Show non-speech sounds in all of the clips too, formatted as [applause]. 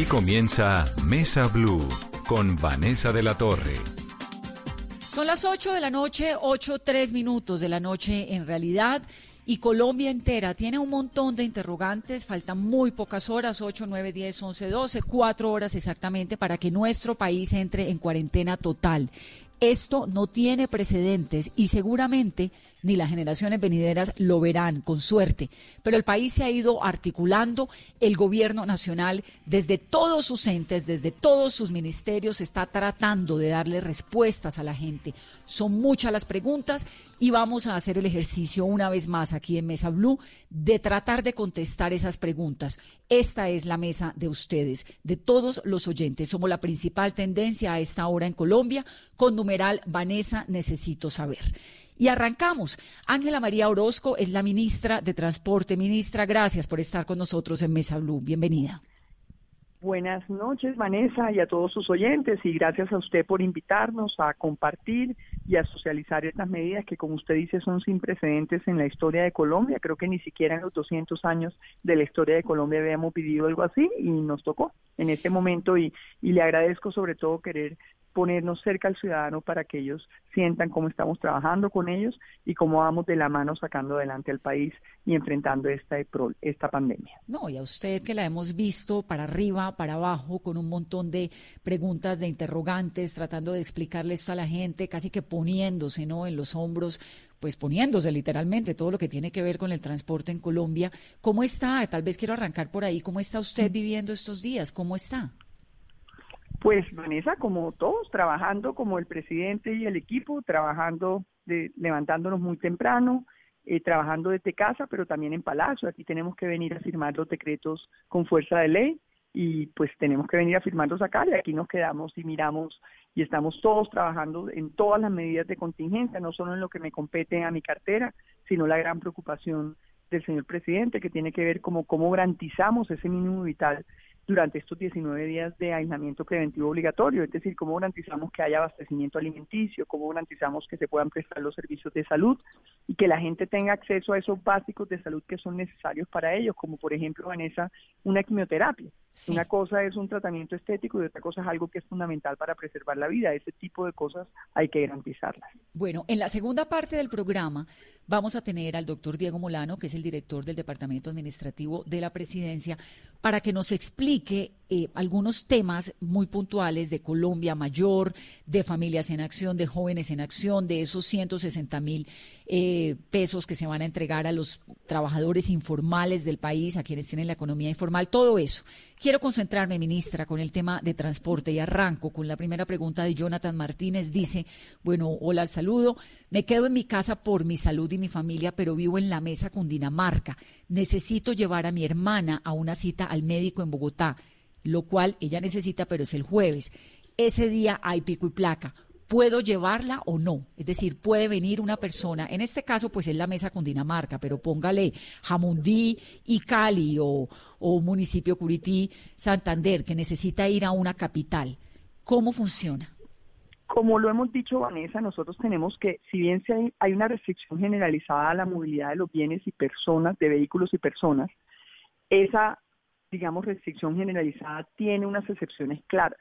Aquí comienza Mesa Blue con Vanessa de la Torre. Son las 8 de la noche, 8, 3 minutos de la noche en realidad. Y Colombia entera tiene un montón de interrogantes, faltan muy pocas horas, 8, 9, 10, 11, 12, 4 horas exactamente para que nuestro país entre en cuarentena total. Esto no tiene precedentes y seguramente ni las generaciones venideras lo verán, con suerte. Pero el país se ha ido articulando, el gobierno nacional, desde todos sus entes, desde todos sus ministerios, está tratando de darle respuestas a la gente. Son muchas las preguntas y vamos a hacer el ejercicio una vez más aquí en Mesa Blue de tratar de contestar esas preguntas. Esta es la mesa de ustedes, de todos los oyentes. Somos la principal tendencia a esta hora en Colombia con numeral Vanessa Necesito Saber. Y arrancamos. Ángela María Orozco es la ministra de Transporte. Ministra, gracias por estar con nosotros en Mesa Blue. Bienvenida. Buenas noches, Vanessa, y a todos sus oyentes, y gracias a usted por invitarnos a compartir y a socializar estas medidas que, como usted dice, son sin precedentes en la historia de Colombia. Creo que ni siquiera en los 200 años de la historia de Colombia habíamos vivido algo así y nos tocó en este momento y, y le agradezco sobre todo querer ponernos cerca al ciudadano para que ellos sientan cómo estamos trabajando con ellos y cómo vamos de la mano sacando adelante al país y enfrentando esta, esta pandemia. No, y a usted que la hemos visto para arriba, para abajo, con un montón de preguntas, de interrogantes, tratando de explicarle esto a la gente, casi que poniéndose ¿no? en los hombros pues poniéndose literalmente todo lo que tiene que ver con el transporte en Colombia. ¿Cómo está? Tal vez quiero arrancar por ahí. ¿Cómo está usted viviendo estos días? ¿Cómo está? Pues Vanessa, como todos, trabajando como el presidente y el equipo, trabajando, de, levantándonos muy temprano, eh, trabajando desde casa, pero también en Palacio. Aquí tenemos que venir a firmar los decretos con fuerza de ley y pues tenemos que venir a firmarlos acá y aquí nos quedamos y miramos y estamos todos trabajando en todas las medidas de contingencia, no solo en lo que me compete a mi cartera, sino la gran preocupación del señor presidente que tiene que ver como cómo garantizamos ese mínimo vital durante estos 19 días de aislamiento preventivo obligatorio, es decir, cómo garantizamos que haya abastecimiento alimenticio, cómo garantizamos que se puedan prestar los servicios de salud y que la gente tenga acceso a esos básicos de salud que son necesarios para ellos, como por ejemplo, Vanessa, una quimioterapia. Una cosa es un tratamiento estético y otra cosa es algo que es fundamental para preservar la vida. Ese tipo de cosas hay que garantizarlas. Bueno, en la segunda parte del programa vamos a tener al doctor Diego Molano, que es el director del Departamento Administrativo de la Presidencia, para que nos explique eh, algunos temas muy puntuales de Colombia Mayor, de Familias en Acción, de Jóvenes en Acción, de esos 160 mil eh, pesos que se van a entregar a los trabajadores informales del país, a quienes tienen la economía informal, todo eso. Quiero concentrarme, ministra, con el tema de transporte y arranco con la primera pregunta de Jonathan Martínez. Dice, bueno, hola al saludo, me quedo en mi casa por mi salud y mi familia, pero vivo en la mesa con Dinamarca. Necesito llevar a mi hermana a una cita al médico en Bogotá lo cual ella necesita, pero es el jueves. Ese día hay pico y placa. ¿Puedo llevarla o no? Es decir, puede venir una persona, en este caso pues es la mesa con Dinamarca, pero póngale Jamundí y Cali o, o municipio Curití, Santander, que necesita ir a una capital. ¿Cómo funciona? Como lo hemos dicho, Vanessa, nosotros tenemos que, si bien hay una restricción generalizada a la movilidad de los bienes y personas, de vehículos y personas, esa digamos, restricción generalizada tiene unas excepciones claras.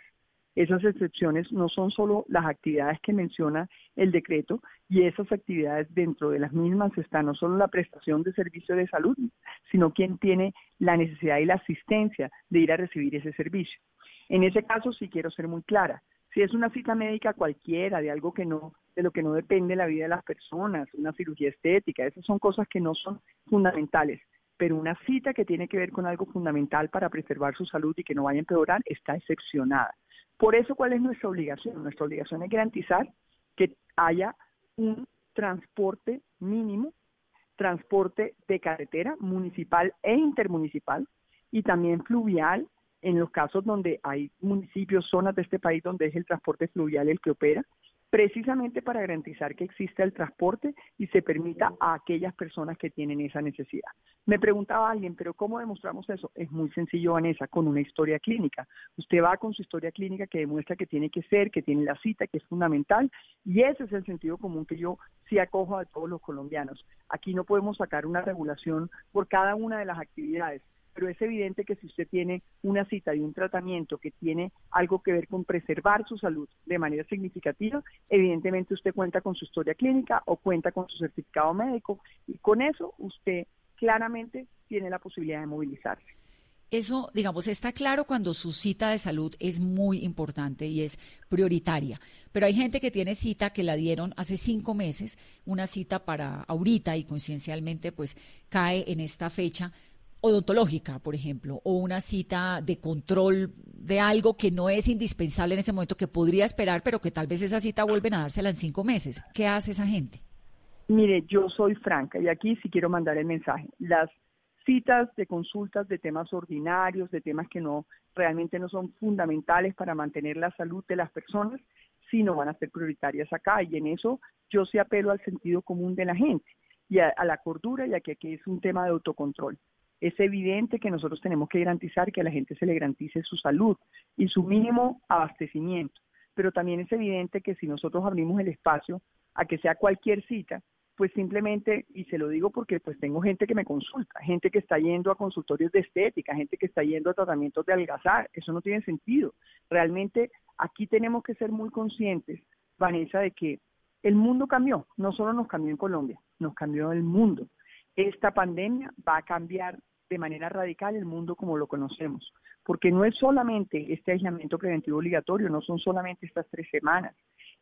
Esas excepciones no son solo las actividades que menciona el decreto y esas actividades dentro de las mismas están no solo la prestación de servicio de salud, sino quien tiene la necesidad y la asistencia de ir a recibir ese servicio. En ese caso sí quiero ser muy clara. Si es una cita médica cualquiera, de algo que no, de lo que no depende la vida de las personas, una cirugía estética, esas son cosas que no son fundamentales pero una cita que tiene que ver con algo fundamental para preservar su salud y que no vaya a empeorar está excepcionada. Por eso, ¿cuál es nuestra obligación? Nuestra obligación es garantizar que haya un transporte mínimo, transporte de carretera municipal e intermunicipal y también fluvial en los casos donde hay municipios, zonas de este país donde es el transporte fluvial el que opera precisamente para garantizar que exista el transporte y se permita a aquellas personas que tienen esa necesidad. Me preguntaba alguien, pero ¿cómo demostramos eso? Es muy sencillo, Vanessa, con una historia clínica. Usted va con su historia clínica que demuestra que tiene que ser, que tiene la cita, que es fundamental, y ese es el sentido común que yo sí acojo a todos los colombianos. Aquí no podemos sacar una regulación por cada una de las actividades pero es evidente que si usted tiene una cita de un tratamiento que tiene algo que ver con preservar su salud de manera significativa, evidentemente usted cuenta con su historia clínica o cuenta con su certificado médico y con eso usted claramente tiene la posibilidad de movilizarse. Eso, digamos, está claro cuando su cita de salud es muy importante y es prioritaria. Pero hay gente que tiene cita que la dieron hace cinco meses, una cita para ahorita y conciencialmente pues cae en esta fecha odontológica, por ejemplo, o una cita de control de algo que no es indispensable en ese momento, que podría esperar, pero que tal vez esa cita vuelven a dársela en cinco meses. ¿Qué hace esa gente? Mire, yo soy franca y aquí sí quiero mandar el mensaje. Las citas de consultas de temas ordinarios, de temas que no realmente no son fundamentales para mantener la salud de las personas, sí no van a ser prioritarias acá. Y en eso yo sí apelo al sentido común de la gente y a, la cordura, ya que aquí es un tema de autocontrol. Es evidente que nosotros tenemos que garantizar que a la gente se le garantice su salud y su mínimo abastecimiento. Pero también es evidente que si nosotros abrimos el espacio a que sea cualquier cita, pues simplemente, y se lo digo porque pues tengo gente que me consulta, gente que está yendo a consultorios de estética, gente que está yendo a tratamientos de algazar, eso no tiene sentido. Realmente aquí tenemos que ser muy conscientes, Vanessa, de que el mundo cambió, no solo nos cambió en Colombia, nos cambió el mundo. Esta pandemia va a cambiar de manera radical el mundo como lo conocemos, porque no es solamente este aislamiento preventivo obligatorio, no son solamente estas tres semanas,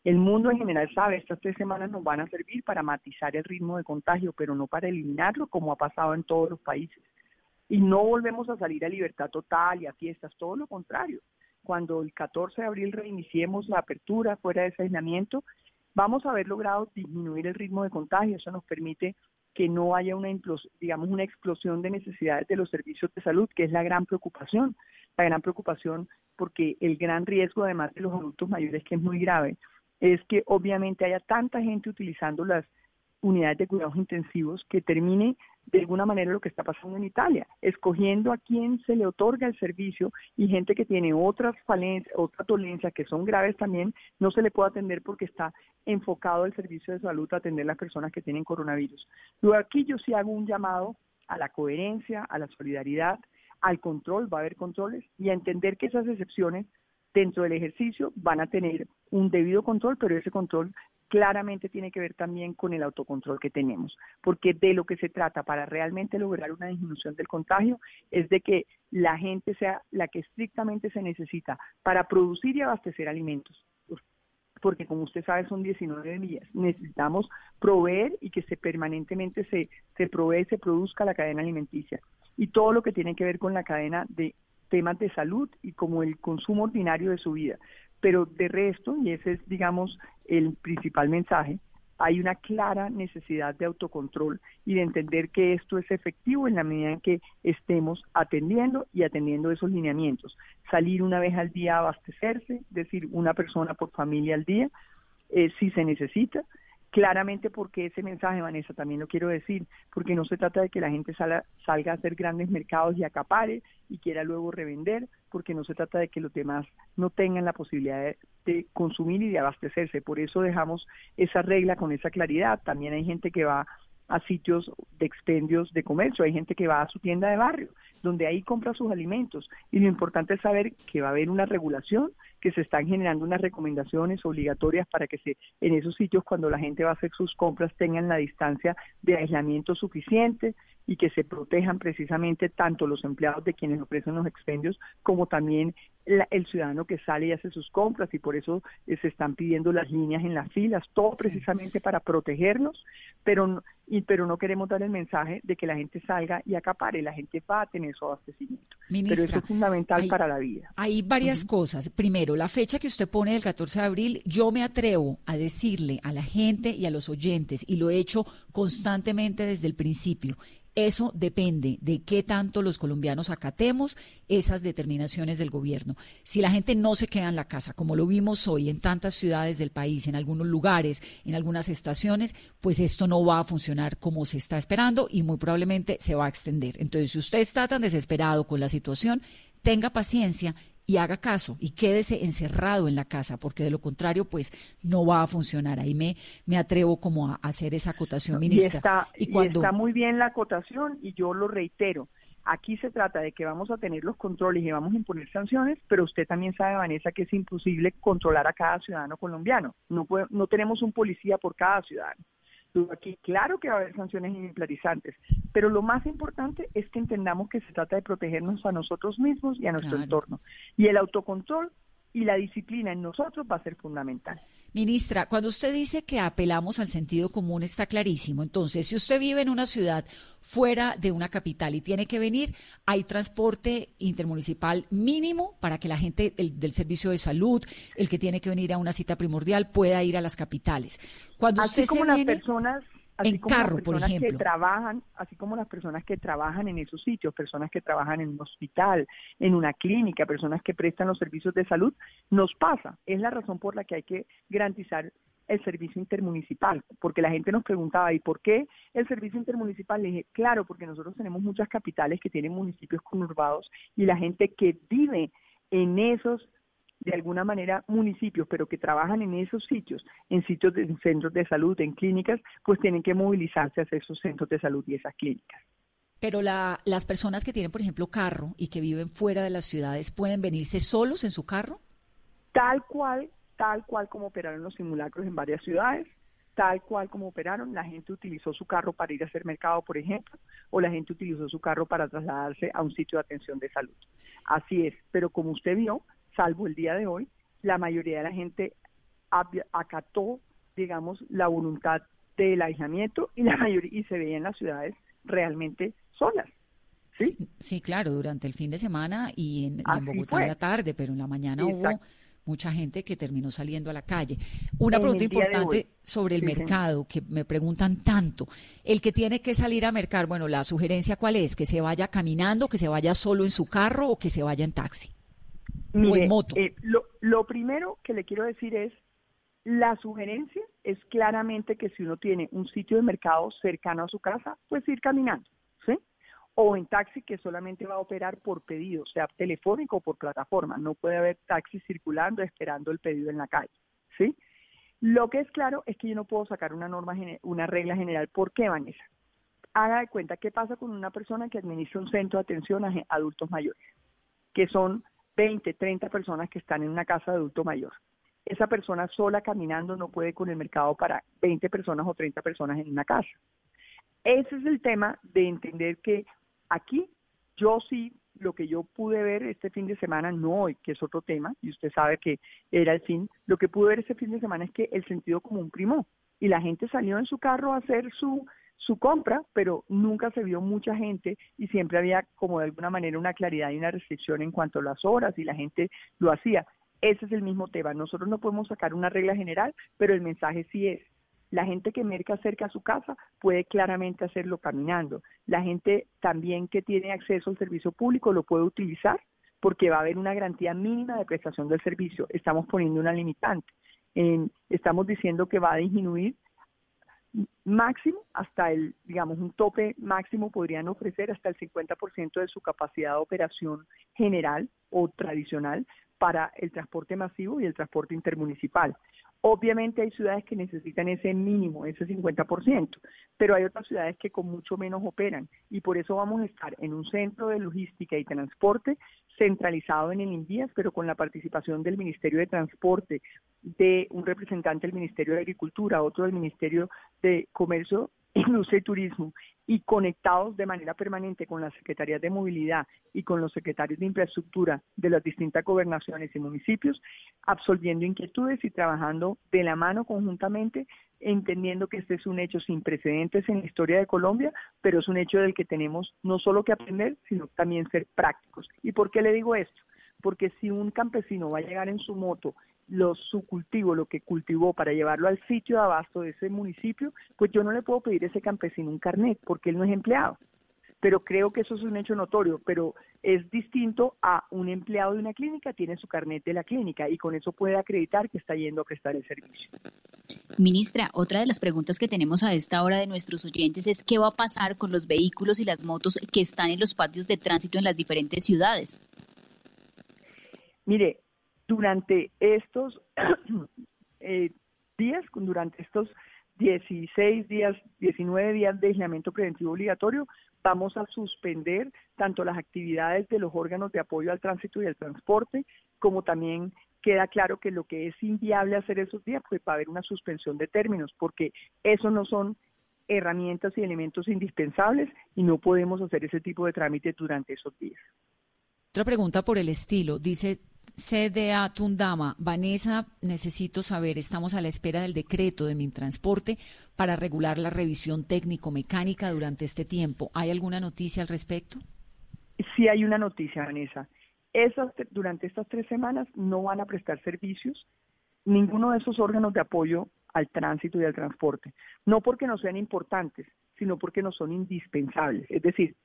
el mundo en general sabe, estas tres semanas nos van a servir para matizar el ritmo de contagio, pero no para eliminarlo como ha pasado en todos los países. Y no volvemos a salir a libertad total y a fiestas, todo lo contrario. Cuando el 14 de abril reiniciemos la apertura fuera de ese aislamiento, vamos a haber logrado disminuir el ritmo de contagio. Eso nos permite que no haya una, digamos, una explosión de necesidades de los servicios de salud, que es la gran preocupación. La gran preocupación porque el gran riesgo, además de los adultos mayores, que es muy grave, es que obviamente haya tanta gente utilizando las unidades de cuidados intensivos que termine de alguna manera lo que está pasando en Italia, escogiendo a quién se le otorga el servicio y gente que tiene otras falencias, otras dolencias que son graves también, no se le puede atender porque está enfocado el servicio de salud a atender a las personas que tienen coronavirus. Luego aquí yo sí hago un llamado a la coherencia, a la solidaridad, al control, va a haber controles y a entender que esas excepciones dentro del ejercicio van a tener un debido control, pero ese control claramente tiene que ver también con el autocontrol que tenemos, porque de lo que se trata para realmente lograr una disminución del contagio es de que la gente sea la que estrictamente se necesita para producir y abastecer alimentos. Porque como usted sabe son 19 días, necesitamos proveer y que se permanentemente se, se provee, se produzca la cadena alimenticia. Y todo lo que tiene que ver con la cadena de temas de salud y como el consumo ordinario de su vida. Pero de resto, y ese es, digamos, el principal mensaje, hay una clara necesidad de autocontrol y de entender que esto es efectivo en la medida en que estemos atendiendo y atendiendo esos lineamientos. Salir una vez al día a abastecerse, es decir, una persona por familia al día, eh, si se necesita, claramente porque ese mensaje, Vanessa, también lo quiero decir, porque no se trata de que la gente salga, salga a hacer grandes mercados y acapare y quiera luego revender, porque no se trata de que los demás no tengan la posibilidad de, de, consumir y de abastecerse. Por eso dejamos esa regla con esa claridad. También hay gente que va a sitios de expendios de comercio, hay gente que va a su tienda de barrio, donde ahí compra sus alimentos. Y lo importante es saber que va a haber una regulación que se están generando unas recomendaciones obligatorias para que se en esos sitios cuando la gente va a hacer sus compras tengan la distancia de aislamiento suficiente y que se protejan precisamente tanto los empleados de quienes ofrecen los expendios como también el ciudadano que sale y hace sus compras y por eso eh, se están pidiendo las líneas en las filas, todo precisamente para protegernos, pero, y, pero no queremos dar el mensaje de que la gente salga y acapare, la gente va a tener su abastecimiento. pero eso es fundamental para la vida. Hay varias cosas. Primero, la fecha que usted pone del 14 de abril, yo me atrevo a decirle a la gente y a los oyentes, y lo he hecho constantemente desde el principio, eso depende de qué tanto los colombianos acatemos esas determinaciones del gobierno. Si la gente no se queda en la casa, como lo vimos hoy en tantas ciudades del país, en algunos lugares, en algunas estaciones, pues esto no va a funcionar como se está esperando y muy probablemente se va a extender. Entonces, si usted está tan desesperado con la situación, tenga paciencia y haga caso y quédese encerrado en la casa, porque de lo contrario, pues no va a funcionar. Ahí me, me atrevo como a hacer esa acotación, ministra. Y está, y está muy bien la acotación y yo lo reitero. Aquí se trata de que vamos a tener los controles y vamos a imponer sanciones, pero usted también sabe, Vanessa, que es imposible controlar a cada ciudadano colombiano. No, no tenemos un policía por cada ciudadano. Aquí, claro que va a haber sanciones ejemplarizantes, pero lo más importante es que entendamos que se trata de protegernos a nosotros mismos y a nuestro entorno. Y el autocontrol y la disciplina en nosotros va a ser fundamental. Ministra, cuando usted dice que apelamos al sentido común está clarísimo. Entonces, si usted vive en una ciudad fuera de una capital y tiene que venir, hay transporte intermunicipal mínimo para que la gente del servicio de salud, el que tiene que venir a una cita primordial, pueda ir a las capitales. Cuando Así como las personas en carro, por ejemplo. Que trabajan, así como las personas que trabajan en esos sitios, personas que trabajan en un hospital, en una clínica, personas que prestan los servicios de salud, nos pasa. Es la razón por la que hay que garantizar el servicio intermunicipal, porque la gente nos preguntaba, ¿y por qué el servicio intermunicipal? Le dije, claro, porque nosotros tenemos muchas capitales que tienen municipios conurbados y la gente que vive en esos de alguna manera municipios, pero que trabajan en esos sitios, en sitios de centros de salud, en clínicas, pues tienen que movilizarse hacia esos centros de salud y esas clínicas. Pero la, las personas que tienen, por ejemplo, carro y que viven fuera de las ciudades, ¿pueden venirse solos en su carro? Tal cual, tal cual como operaron los simulacros en varias ciudades, tal cual como operaron, la gente utilizó su carro para ir a hacer mercado, por ejemplo, o la gente utilizó su carro para trasladarse a un sitio de atención de salud. Así es, pero como usted vio, salvo el día de hoy, la mayoría de la gente acató, digamos, la voluntad del aislamiento y la mayoría y se veía en las ciudades realmente solas. ¿sí? Sí, claro, durante el fin de semana y en, Bogotá en la tarde, pero en la mañana hubo mucha gente que terminó saliendo a la calle. Una pregunta importante sobre el mercado, que me preguntan tanto. El que tiene que salir a mercar, bueno, la sugerencia cuál es, que se vaya caminando, que se vaya solo en su carro o que se vaya en taxi. Mire, eh, lo, primero que le quiero decir es, la sugerencia es claramente que si uno tiene un sitio de mercado cercano a su casa, pues ir caminando, ¿sí? O en taxi que solamente va a operar por pedido, sea telefónico o por plataforma. No puede haber taxi circulando esperando el pedido en la calle, ¿sí? Lo que es claro es que yo no puedo sacar una norma, una regla general. ¿Por qué, Vanessa? Haga de cuenta qué pasa con una persona que administra un centro de atención a adultos mayores, que son 20, 30 personas que están en una casa de adulto mayor. Esa persona sola caminando no puede con el mercado para 20 personas o 30 personas en una casa. Ese es el tema de entender que aquí yo sí, lo que yo pude ver este fin de semana, no hoy, que es otro tema, y usted sabe que era el fin, lo que pude ver este fin de semana es que el sentido común primó y la gente salió en su carro a hacer su su compra, pero nunca se vio mucha gente y siempre había como de alguna manera una claridad y una restricción en cuanto a las horas y la gente lo hacía. Ese es el mismo tema. Nosotros no podemos sacar una regla general, pero el mensaje sí es. La gente que merca cerca a su casa puede claramente hacerlo caminando. La gente también que tiene acceso al servicio público lo puede utilizar porque va a haber una garantía mínima de prestación del servicio. Estamos poniendo una limitante. estamos diciendo que va a disminuir máximo hasta el, digamos, un tope máximo podrían ofrecer hasta el 50% de su capacidad de operación general o tradicional para el transporte masivo y el transporte intermunicipal. Obviamente hay ciudades que necesitan ese mínimo, ese 50%, pero hay otras ciudades que con mucho menos operan. Y por eso vamos a estar en un centro de logística y transporte centralizado en el INVIAS, pero con la participación del Ministerio de Transporte, de un representante del Ministerio de Agricultura, otro del Ministerio de Comercio Industria y Turismo y conectados de manera permanente con las secretarías de movilidad y con los secretarios de infraestructura de las distintas gobernaciones y municipios, absolviendo inquietudes y trabajando de la mano conjuntamente, entendiendo que este es un hecho sin precedentes en la historia de Colombia, pero es un hecho del que tenemos no solo que aprender, sino también ser prácticos. ¿Y por qué le digo esto? Porque si un campesino va a llegar en su moto su cultivo, lo que cultivó para llevarlo al sitio de abasto de ese municipio, pues yo no le puedo pedir a ese campesino un carnet porque él no es empleado. Pero creo que eso es un hecho notorio, pero es distinto a un empleado de una clínica, tiene su carnet de la clínica y con eso puede acreditar que está yendo a prestar el servicio. Ministra, otra de las preguntas que tenemos a esta hora de nuestros oyentes es qué va a pasar con los vehículos y las motos que están en los patios de tránsito en las diferentes ciudades. Mire, durante estos [clears throat] eh, días, durante estos 16 días, 19 días de aislamiento preventivo obligatorio, vamos a suspender tanto las actividades de los órganos de apoyo al tránsito y al transporte, como también queda claro que lo que es inviable hacer esos días, pues va a haber una suspensión de términos, porque eso no son herramientas y elementos indispensables y no podemos hacer ese tipo de trámites durante esos días. Otra pregunta por el estilo. Dice CDA Tundama, Vanessa, necesito saber, estamos a la espera del decreto de Mintransporte para regular la revisión técnico-mecánica durante este tiempo. ¿Hay alguna noticia al respecto? Sí hay una noticia, Vanessa. Esas, durante estas tres semanas no van a prestar servicios ninguno de esos órganos de apoyo al tránsito y al transporte. No porque no sean importantes, sino porque no son indispensables. Es decir,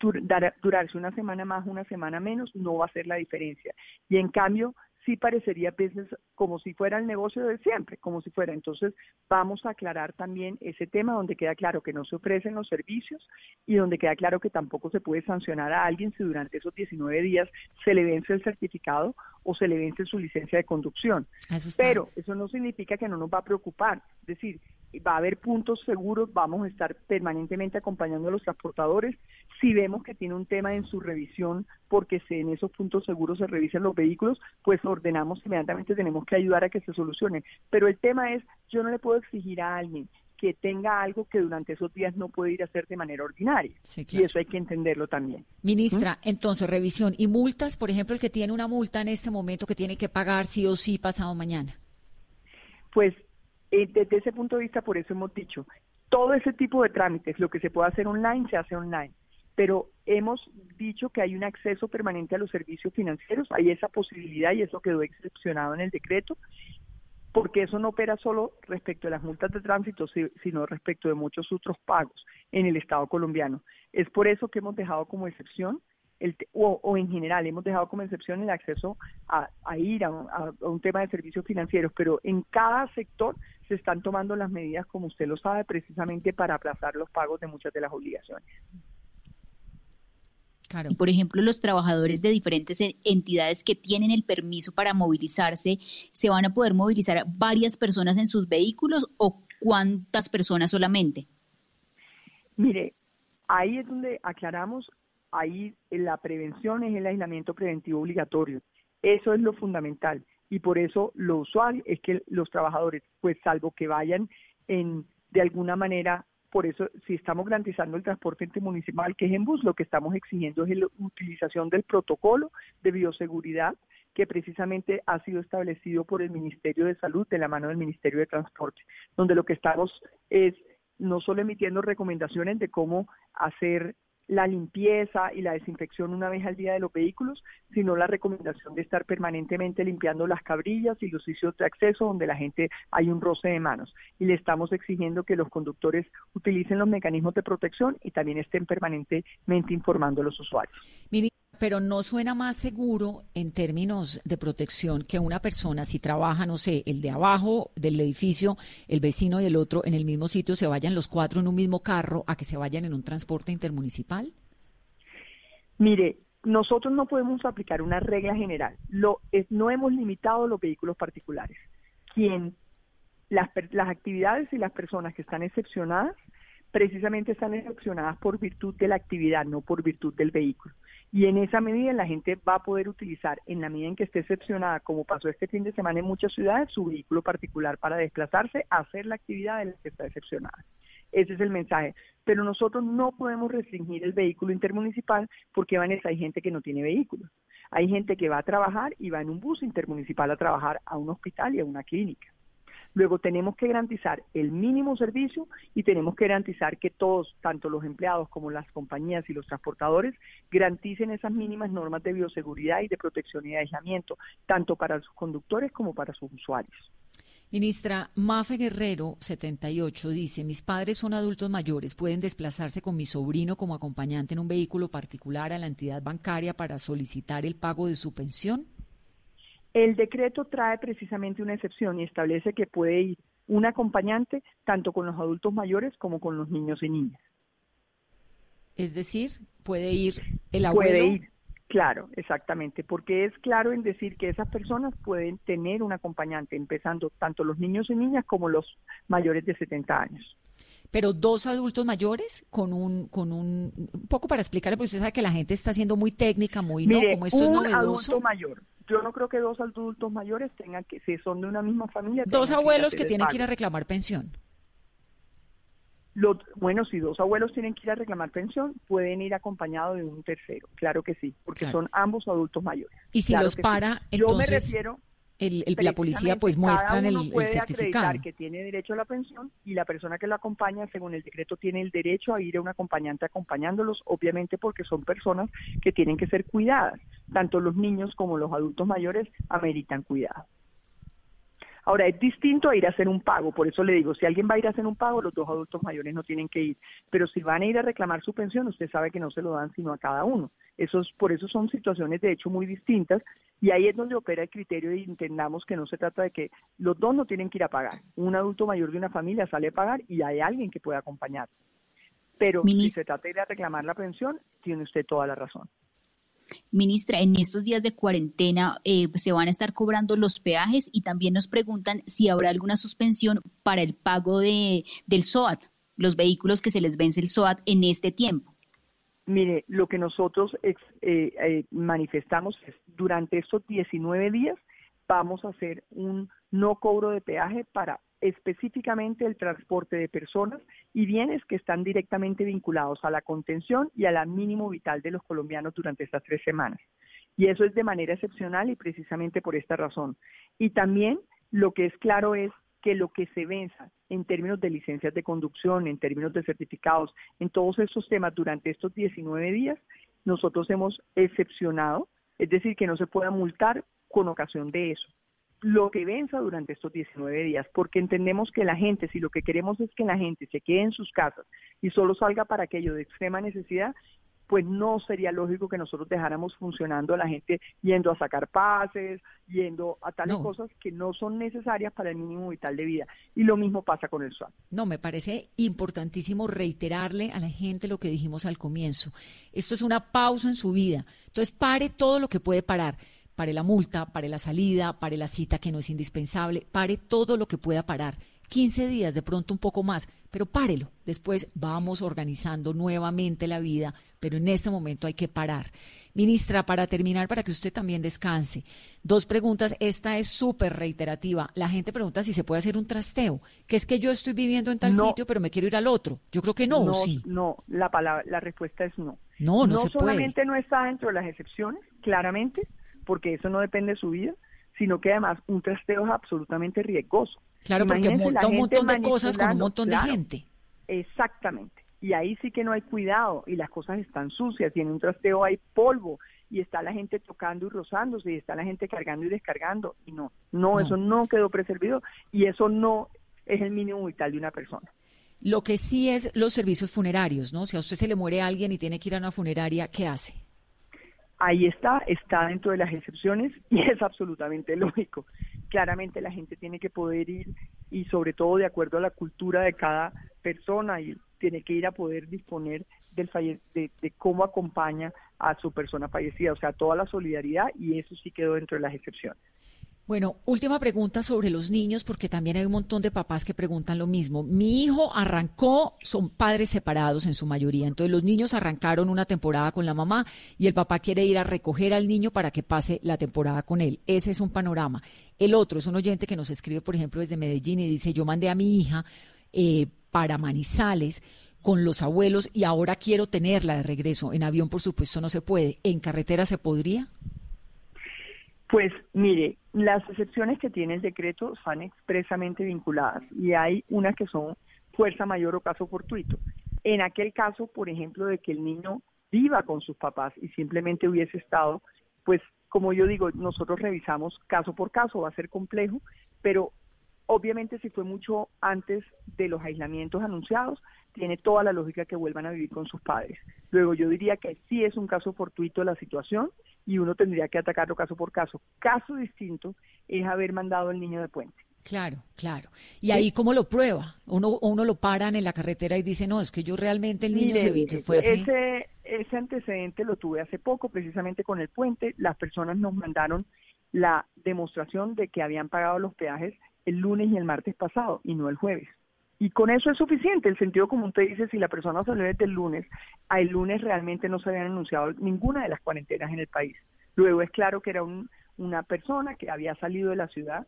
durarse una semana más, una semana menos, no va a ser la diferencia. Y en cambio, sí parecería business como si fuera el negocio de siempre, como si fuera. Entonces, vamos a aclarar también ese tema donde queda claro que no se ofrecen los servicios y donde queda claro que tampoco se puede sancionar a alguien si durante esos 19 días se le vence el certificado o se le vence su licencia de conducción. Pero eso no significa que no nos va a preocupar. Es decir, va a haber puntos seguros, vamos a estar permanentemente acompañando a los transportadores. Si vemos que tiene un tema en su revisión, porque en esos puntos seguros se revisen los vehículos, pues ordenamos inmediatamente, tenemos que ayudar a que se solucione. Pero el tema es, yo no le puedo exigir a alguien que tenga algo que durante esos días no puede ir a hacer de manera ordinaria. Y eso hay que entenderlo también. Ministra, ¿Mm? entonces revisión y multas, por ejemplo, el que tiene una multa en este momento que tiene que pagar sí o sí pasado mañana. Pues eh, desde ese punto de vista, por eso hemos dicho, todo ese tipo de trámites, lo que se puede hacer online, se hace online. Pero hemos dicho que hay un acceso permanente a los servicios financieros, hay esa posibilidad y eso quedó excepcionado en el decreto, porque eso no opera solo respecto a las multas de tránsito, sino respecto de muchos otros pagos en el Estado colombiano. Es por eso que hemos dejado como excepción o, en general hemos dejado como excepción el acceso a, ir a, un tema de servicios financieros, pero en cada sector se están tomando las medidas, como usted lo sabe, precisamente para aplazar los pagos de muchas de las obligaciones. Por ejemplo, los trabajadores de diferentes entidades que tienen el permiso para movilizarse, ¿se van a poder movilizar varias personas en sus vehículos o cuántas personas solamente? Mire, ahí es donde aclaramos ahí la prevención es el aislamiento preventivo obligatorio. Eso es lo fundamental. Y por eso lo usual es que los trabajadores, pues salvo que vayan en, de alguna manera, por eso si estamos garantizando el transporte intermunicipal que es en bus, lo que estamos exigiendo es la utilización del protocolo de bioseguridad que precisamente ha sido establecido por el Ministerio de Salud de la mano del Ministerio de Transporte, donde lo que estamos es no solo emitiendo recomendaciones de cómo hacer la limpieza y la desinfección una vez al día de los vehículos, sino la recomendación de estar permanentemente limpiando las cabrillas y los sitios de acceso donde la gente hay un roce de manos. Y le estamos exigiendo que los conductores utilicen los mecanismos de protección y también estén permanentemente informando a los usuarios. Pero no suena más seguro en términos de protección que una persona, si trabaja, no sé, el de abajo del edificio, el vecino y el otro en el mismo sitio, se vayan los cuatro en un mismo carro a que se vayan en un transporte intermunicipal? Mire, nosotros no podemos aplicar una regla general. Lo, no hemos limitado los vehículos particulares. Quien, las, las actividades y las personas que están excepcionadas, precisamente están excepcionadas por virtud de la actividad, no por virtud del vehículo. Y en esa medida la gente va a poder utilizar, en la medida en que esté excepcionada, como pasó este fin de semana en muchas ciudades, su vehículo particular para desplazarse hacer la actividad en la que está excepcionada. Ese es el mensaje. Pero nosotros no podemos restringir el vehículo intermunicipal porque van hay gente que no tiene vehículo. Hay gente que va a trabajar y va en un bus intermunicipal a trabajar a un hospital y a una clínica. Luego tenemos que garantizar el mínimo servicio y tenemos que garantizar que todos, tanto los empleados como las compañías y los transportadores, garanticen esas mínimas normas de bioseguridad y de protección y de aislamiento, tanto para sus conductores como para sus usuarios. Ministra, Mafe Guerrero, 78, dice, mis padres son adultos mayores, pueden desplazarse con mi sobrino como acompañante en un vehículo particular a la entidad bancaria para solicitar el pago de su pensión. El decreto trae precisamente una excepción y establece que puede ir un acompañante tanto con los adultos mayores como con los niños y niñas. Es decir, puede ir el abuelo. Puede ir Claro, exactamente, porque es claro en decir que esas personas pueden tener un acompañante, empezando tanto los niños y niñas como los mayores de 70 años. Pero dos adultos mayores con un, con un, un poco para explicarle, porque usted sabe que la gente está siendo muy técnica, muy, Mire, ¿no? Como esto es un novedoso. adulto mayor. Yo no creo que dos adultos mayores tengan que, si son de una misma familia. Dos abuelos que tienen que ir a reclamar pensión. Los- bueno, si dos abuelos tienen que ir a reclamar pensión, pueden ir acompañados de un tercero, claro que sí, porque Claro. son ambos adultos mayores. Y si Claro los que sí. para, Yo me refiero el- el- la policía pues muestran el, el puede certificado. que tiene derecho a la pensión y la persona que lo acompaña, según el decreto, tiene el derecho a ir a un acompañante acompañándolos, obviamente porque son personas que tienen que ser cuidadas. Tanto los niños como los adultos mayores ameritan cuidado. Ahora, es distinto a ir a hacer un pago, por eso le digo, si alguien va a ir a hacer un pago, los dos adultos mayores no tienen que ir, pero si van a ir a reclamar su pensión, usted sabe que no se lo dan sino a cada uno. Esos, por eso son situaciones de hecho muy distintas y ahí es donde opera el criterio y entendamos que no se trata de que los dos no tienen que ir a pagar. Un adulto mayor de una familia sale a pagar y hay alguien que pueda acompañar. Pero si se trata de ir a reclamar la pensión, tiene usted toda la razón. Ministra, en estos días de cuarentena eh, se van a estar cobrando los peajes y también nos preguntan si habrá alguna suspensión para el pago de, del SOAT, los vehículos que se les vence el SOAT en este tiempo. Mire, lo que nosotros eh, eh, manifestamos es, durante estos 19 días vamos a hacer un no cobro de peaje para específicamente el transporte de personas y bienes que están directamente vinculados a la contención y a la mínimo vital de los colombianos durante estas tres semanas. Y eso es de manera excepcional y precisamente por esta razón. Y también lo que es claro es que lo que se venza en términos de licencias de conducción, en términos de certificados, en todos estos temas durante estos 19 días, nosotros hemos excepcionado, es decir, que no se pueda multar con ocasión de eso. Lo que venza durante estos 19 días, porque entendemos que la gente, si lo que queremos es que la gente se quede en sus casas y solo salga para aquello de extrema necesidad, pues no sería lógico que nosotros dejáramos funcionando a la gente yendo a sacar pases, yendo a tales No. cosas que no son necesarias para el mínimo vital de vida. Y lo mismo pasa con el SWAT. No, me parece importantísimo reiterarle a la gente lo que dijimos al comienzo. Esto es una pausa en su vida. Entonces, pare todo lo que puede parar. Pare la multa, pare la salida, pare la cita que no es indispensable, pare todo lo que pueda parar. 15 días, de pronto un poco más, pero párelo. Después vamos organizando nuevamente la vida, pero en este momento hay que parar. Ministra, para terminar, para que usted también descanse, dos preguntas. Esta es súper reiterativa. La gente pregunta si se puede hacer un trasteo, que es que yo estoy viviendo en tal No. sitio, pero me quiero ir al otro. Yo creo que no, ¿o sí. no, la palabra, la respuesta es no. No, no se puede. solamente no está dentro de las excepciones, claramente, porque eso no depende de su vida, sino que además un trasteo es absolutamente riesgoso. Claro, porque Imagínense monta un montón de cosas con un montón de claro, gente. Exactamente. Y ahí sí que no hay cuidado y las cosas están sucias y en un trasteo hay polvo y está la gente tocando y rozándose y está la gente cargando y descargando y no, no, No. eso no quedó preservado y eso no es el mínimo vital de una persona. Lo que sí es los servicios funerarios, ¿no? Si a usted se le muere alguien y tiene que ir a una funeraria, ¿qué hace? Ahí está, está dentro de las excepciones [laughs] y es absolutamente lógico. Claramente la gente tiene que poder ir y sobre todo de acuerdo a la cultura de cada persona y tiene que ir a poder disponer del falle de, de cómo acompaña a su persona fallecida, o sea, toda la solidaridad y eso sí quedó dentro de las excepciones. Bueno, última pregunta sobre los niños, porque también hay un montón de papás que preguntan lo mismo. Mi hijo arrancó, son padres separados en su mayoría, entonces los niños arrancaron una temporada con la mamá y el papá quiere ir a recoger al niño para que pase la temporada con él. Ese es un panorama. El otro es un oyente que nos escribe, por ejemplo, desde Medellín y dice, yo mandé a mi hija eh, para Manizales con los abuelos y ahora quiero tenerla de regreso. En avión, por supuesto, no se puede. ¿En carretera se podría? Pues mire, las excepciones que tiene el decreto están expresamente vinculadas y hay unas que son fuerza mayor o caso fortuito. En aquel caso, por ejemplo, de que el niño viva con sus papás y simplemente hubiese estado, pues como yo digo, nosotros revisamos caso por caso, va a ser complejo, pero obviamente si fue mucho antes de los aislamientos anunciados, tiene toda la lógica que vuelvan a vivir con sus padres. Luego yo diría que sí es un caso fortuito la situación y uno tendría que atacarlo caso por caso. Caso distinto es haber mandado al niño de puente. Claro, claro. ¿Y ahí cómo lo prueba? Uno, uno lo paran en la carretera y dice, no, es que yo realmente el niño Mire, se, se fue así. Ese, ese antecedente lo tuve hace poco, precisamente con el puente. Las personas nos mandaron la demostración de que habían pagado los peajes el lunes y el martes pasado y no el jueves. Y con eso es suficiente. El sentido común te dice si la persona salió desde el lunes, a el lunes realmente no se habían anunciado ninguna de las cuarentenas en el país. Luego es claro que era una persona que había salido de la ciudad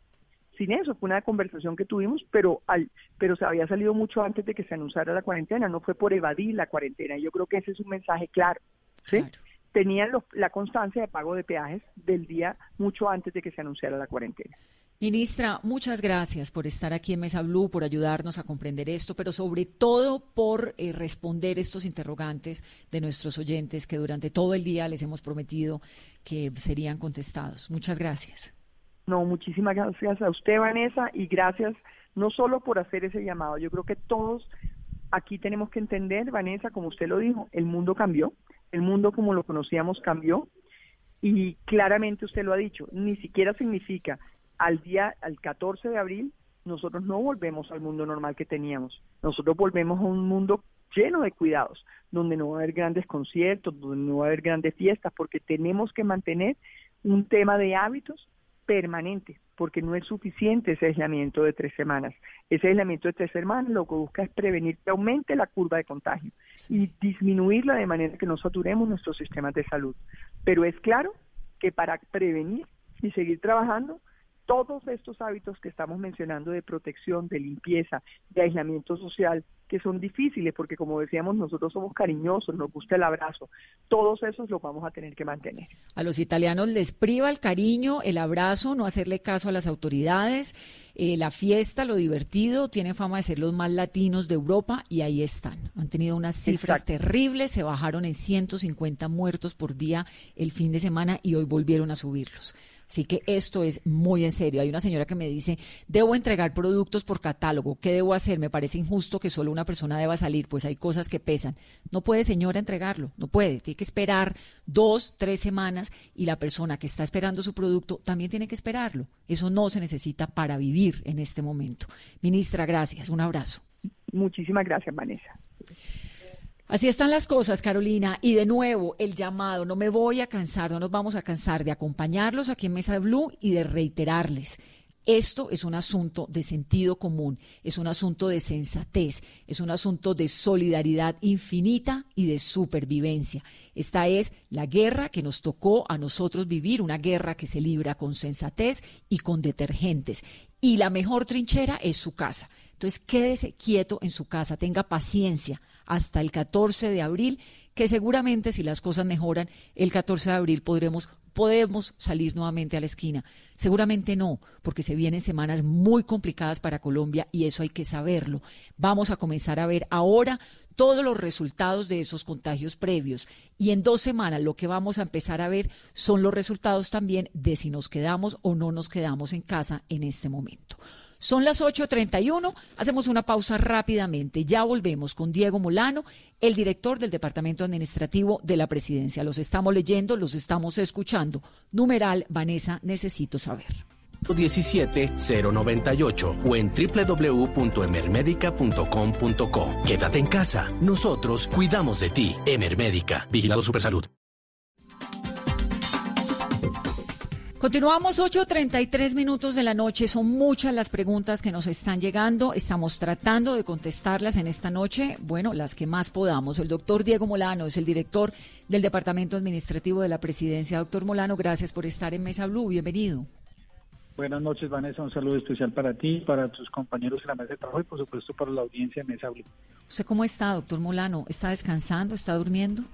sin eso, fue una conversación que tuvimos, pero al, pero se había salido mucho antes de que se anunciara la cuarentena, no fue por evadir la cuarentena. Yo creo que ese es un mensaje claro. ¿sí? Tenían la constancia de pago de peajes del día mucho antes de que se anunciara la cuarentena. Ministra, muchas gracias por estar aquí en Mesa Blue, por ayudarnos a comprender esto, pero sobre todo por eh, responder estos interrogantes de nuestros oyentes que durante todo el día les hemos prometido que serían contestados. Muchas gracias. No, muchísimas gracias a usted, Vanessa, y gracias no solo por hacer ese llamado. Yo creo que todos aquí tenemos que entender, Vanessa, como usted lo dijo, el mundo cambió, el mundo como lo conocíamos cambió, y claramente usted lo ha dicho, ni siquiera significa al día, al 14 de abril, nosotros no volvemos al mundo normal que teníamos. Nosotros volvemos a un mundo lleno de cuidados, donde no va a haber grandes conciertos, donde no va a haber grandes fiestas, porque tenemos que mantener un tema de hábitos permanente, porque no es suficiente ese aislamiento de tres semanas. Ese aislamiento de tres semanas lo que busca es prevenir que aumente la curva de contagio y disminuirla de manera que no saturemos nuestros sistemas de salud. Pero es claro que para prevenir y seguir trabajando todos estos hábitos que estamos mencionando de protección, de limpieza, de aislamiento social, que son difíciles porque como decíamos nosotros somos cariñosos, nos gusta el abrazo, todos esos los vamos a tener que mantener. A los italianos les priva el cariño, el abrazo, no hacerle caso a las autoridades, eh, la fiesta, lo divertido, tienen fama de ser los más latinos de Europa y ahí están. Han tenido unas cifras terribles, se bajaron en 150 muertos por día el fin de semana y hoy volvieron a subirlos. Así que esto es muy en serio. Hay una señora que me dice, debo entregar productos por catálogo. ¿Qué debo hacer? Me parece injusto que solo una persona deba salir, pues hay cosas que pesan. No puede, señora, entregarlo. No puede. Tiene que esperar dos, tres semanas y la persona que está esperando su producto también tiene que esperarlo. Eso no se necesita para vivir en este momento. Ministra, gracias. Un abrazo. Muchísimas gracias, Vanessa. Así están las cosas, Carolina. Y de nuevo, el llamado, no me voy a cansar, no nos vamos a cansar de acompañarlos aquí en Mesa Blue y de reiterarles. Esto es un asunto de sentido común, es un asunto de sensatez, es un asunto de solidaridad infinita y de supervivencia. Esta es la guerra que nos tocó a nosotros vivir, una guerra que se libra con sensatez y con detergentes. Y la mejor trinchera es su casa. Entonces, quédese quieto en su casa, tenga paciencia hasta el 14 de abril, que seguramente si las cosas mejoran, el 14 de abril podremos podemos salir nuevamente a la esquina. Seguramente no, porque se vienen semanas muy complicadas para Colombia y eso hay que saberlo. Vamos a comenzar a ver ahora todos los resultados de esos contagios previos y en dos semanas lo que vamos a empezar a ver son los resultados también de si nos quedamos o no nos quedamos en casa en este momento. Son las 8.31, hacemos una pausa rápidamente. Ya volvemos con Diego Molano, el director del Departamento Administrativo de la Presidencia. Los estamos leyendo, los estamos escuchando. Numeral, Vanessa, necesito saber. 17098 o en www.emermedica.com.co. Quédate en casa. Nosotros cuidamos de ti. Emermédica. Vigilado Supersalud. Continuamos 8.33 minutos de la noche. Son muchas las preguntas que nos están llegando. Estamos tratando de contestarlas en esta noche. Bueno, las que más podamos. El doctor Diego Molano es el director del Departamento Administrativo de la Presidencia. Doctor Molano, gracias por estar en Mesa Blue. Bienvenido. Buenas noches, Vanessa. Un saludo especial para ti, para tus compañeros en la mesa de trabajo y, por supuesto, para la audiencia de Mesa Blue. ¿Usted cómo está, doctor Molano? ¿Está descansando? ¿Está durmiendo?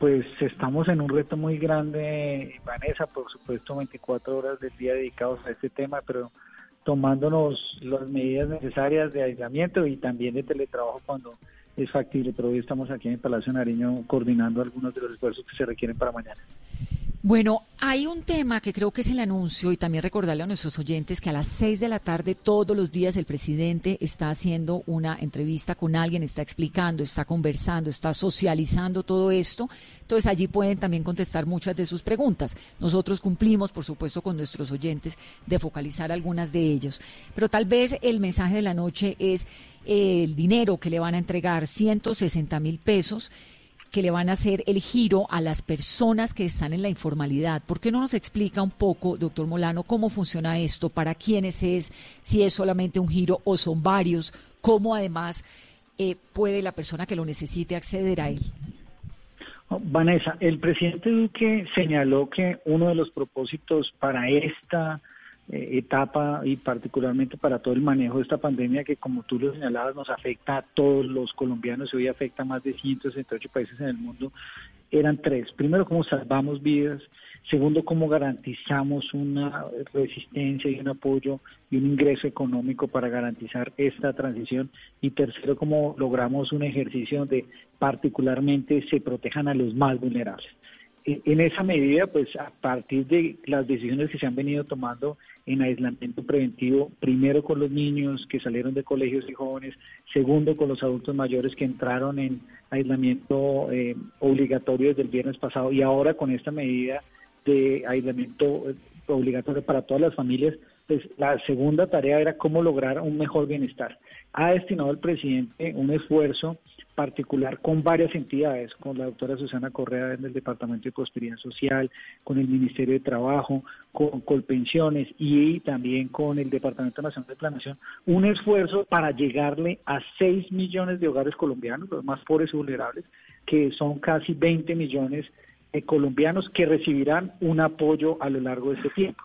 Pues estamos en un reto muy grande, Vanessa, por supuesto 24 horas del día dedicados a este tema, pero tomándonos las medidas necesarias de aislamiento y también de teletrabajo cuando es factible, pero hoy estamos aquí en el Palacio Nariño coordinando algunos de los esfuerzos que se requieren para mañana. Bueno, hay un tema que creo que es el anuncio y también recordarle a nuestros oyentes que a las seis de la tarde todos los días el presidente está haciendo una entrevista con alguien, está explicando, está conversando, está socializando todo esto. Entonces allí pueden también contestar muchas de sus preguntas. Nosotros cumplimos, por supuesto, con nuestros oyentes de focalizar algunas de ellos. Pero tal vez el mensaje de la noche es el dinero que le van a entregar, 160 mil pesos que le van a hacer el giro a las personas que están en la informalidad. ¿Por qué no nos explica un poco, doctor Molano, cómo funciona esto, para quiénes es, si es solamente un giro o son varios, cómo además eh, puede la persona que lo necesite acceder a él? Vanessa, el presidente Duque señaló que uno de los propósitos para esta etapa y particularmente para todo el manejo de esta pandemia que como tú lo señalabas nos afecta a todos los colombianos y hoy afecta a más de 168 países en el mundo, eran tres. Primero, cómo salvamos vidas. Segundo, cómo garantizamos una resistencia y un apoyo y un ingreso económico para garantizar esta transición. Y tercero, cómo logramos un ejercicio donde particularmente se protejan a los más vulnerables. E, en esa medida, pues a partir de las decisiones que se han venido tomando en aislamiento preventivo, primero con los niños que salieron de colegios y jóvenes, segundo con los adultos mayores que entraron en aislamiento eh, obligatorio desde el viernes pasado y ahora con esta medida de aislamiento eh, obligatorio para todas las familias, pues la segunda tarea era cómo lograr un mejor bienestar. Ha destinado el presidente un esfuerzo particular con varias entidades, con la doctora Susana Correa en el Departamento de Prosperidad Social, con el Ministerio de Trabajo, con Colpensiones y también con el Departamento Nacional de Planación, un esfuerzo para llegarle a 6 millones de hogares colombianos, los más pobres y vulnerables, que son casi 20 millones de colombianos que recibirán un apoyo a lo largo de este tiempo.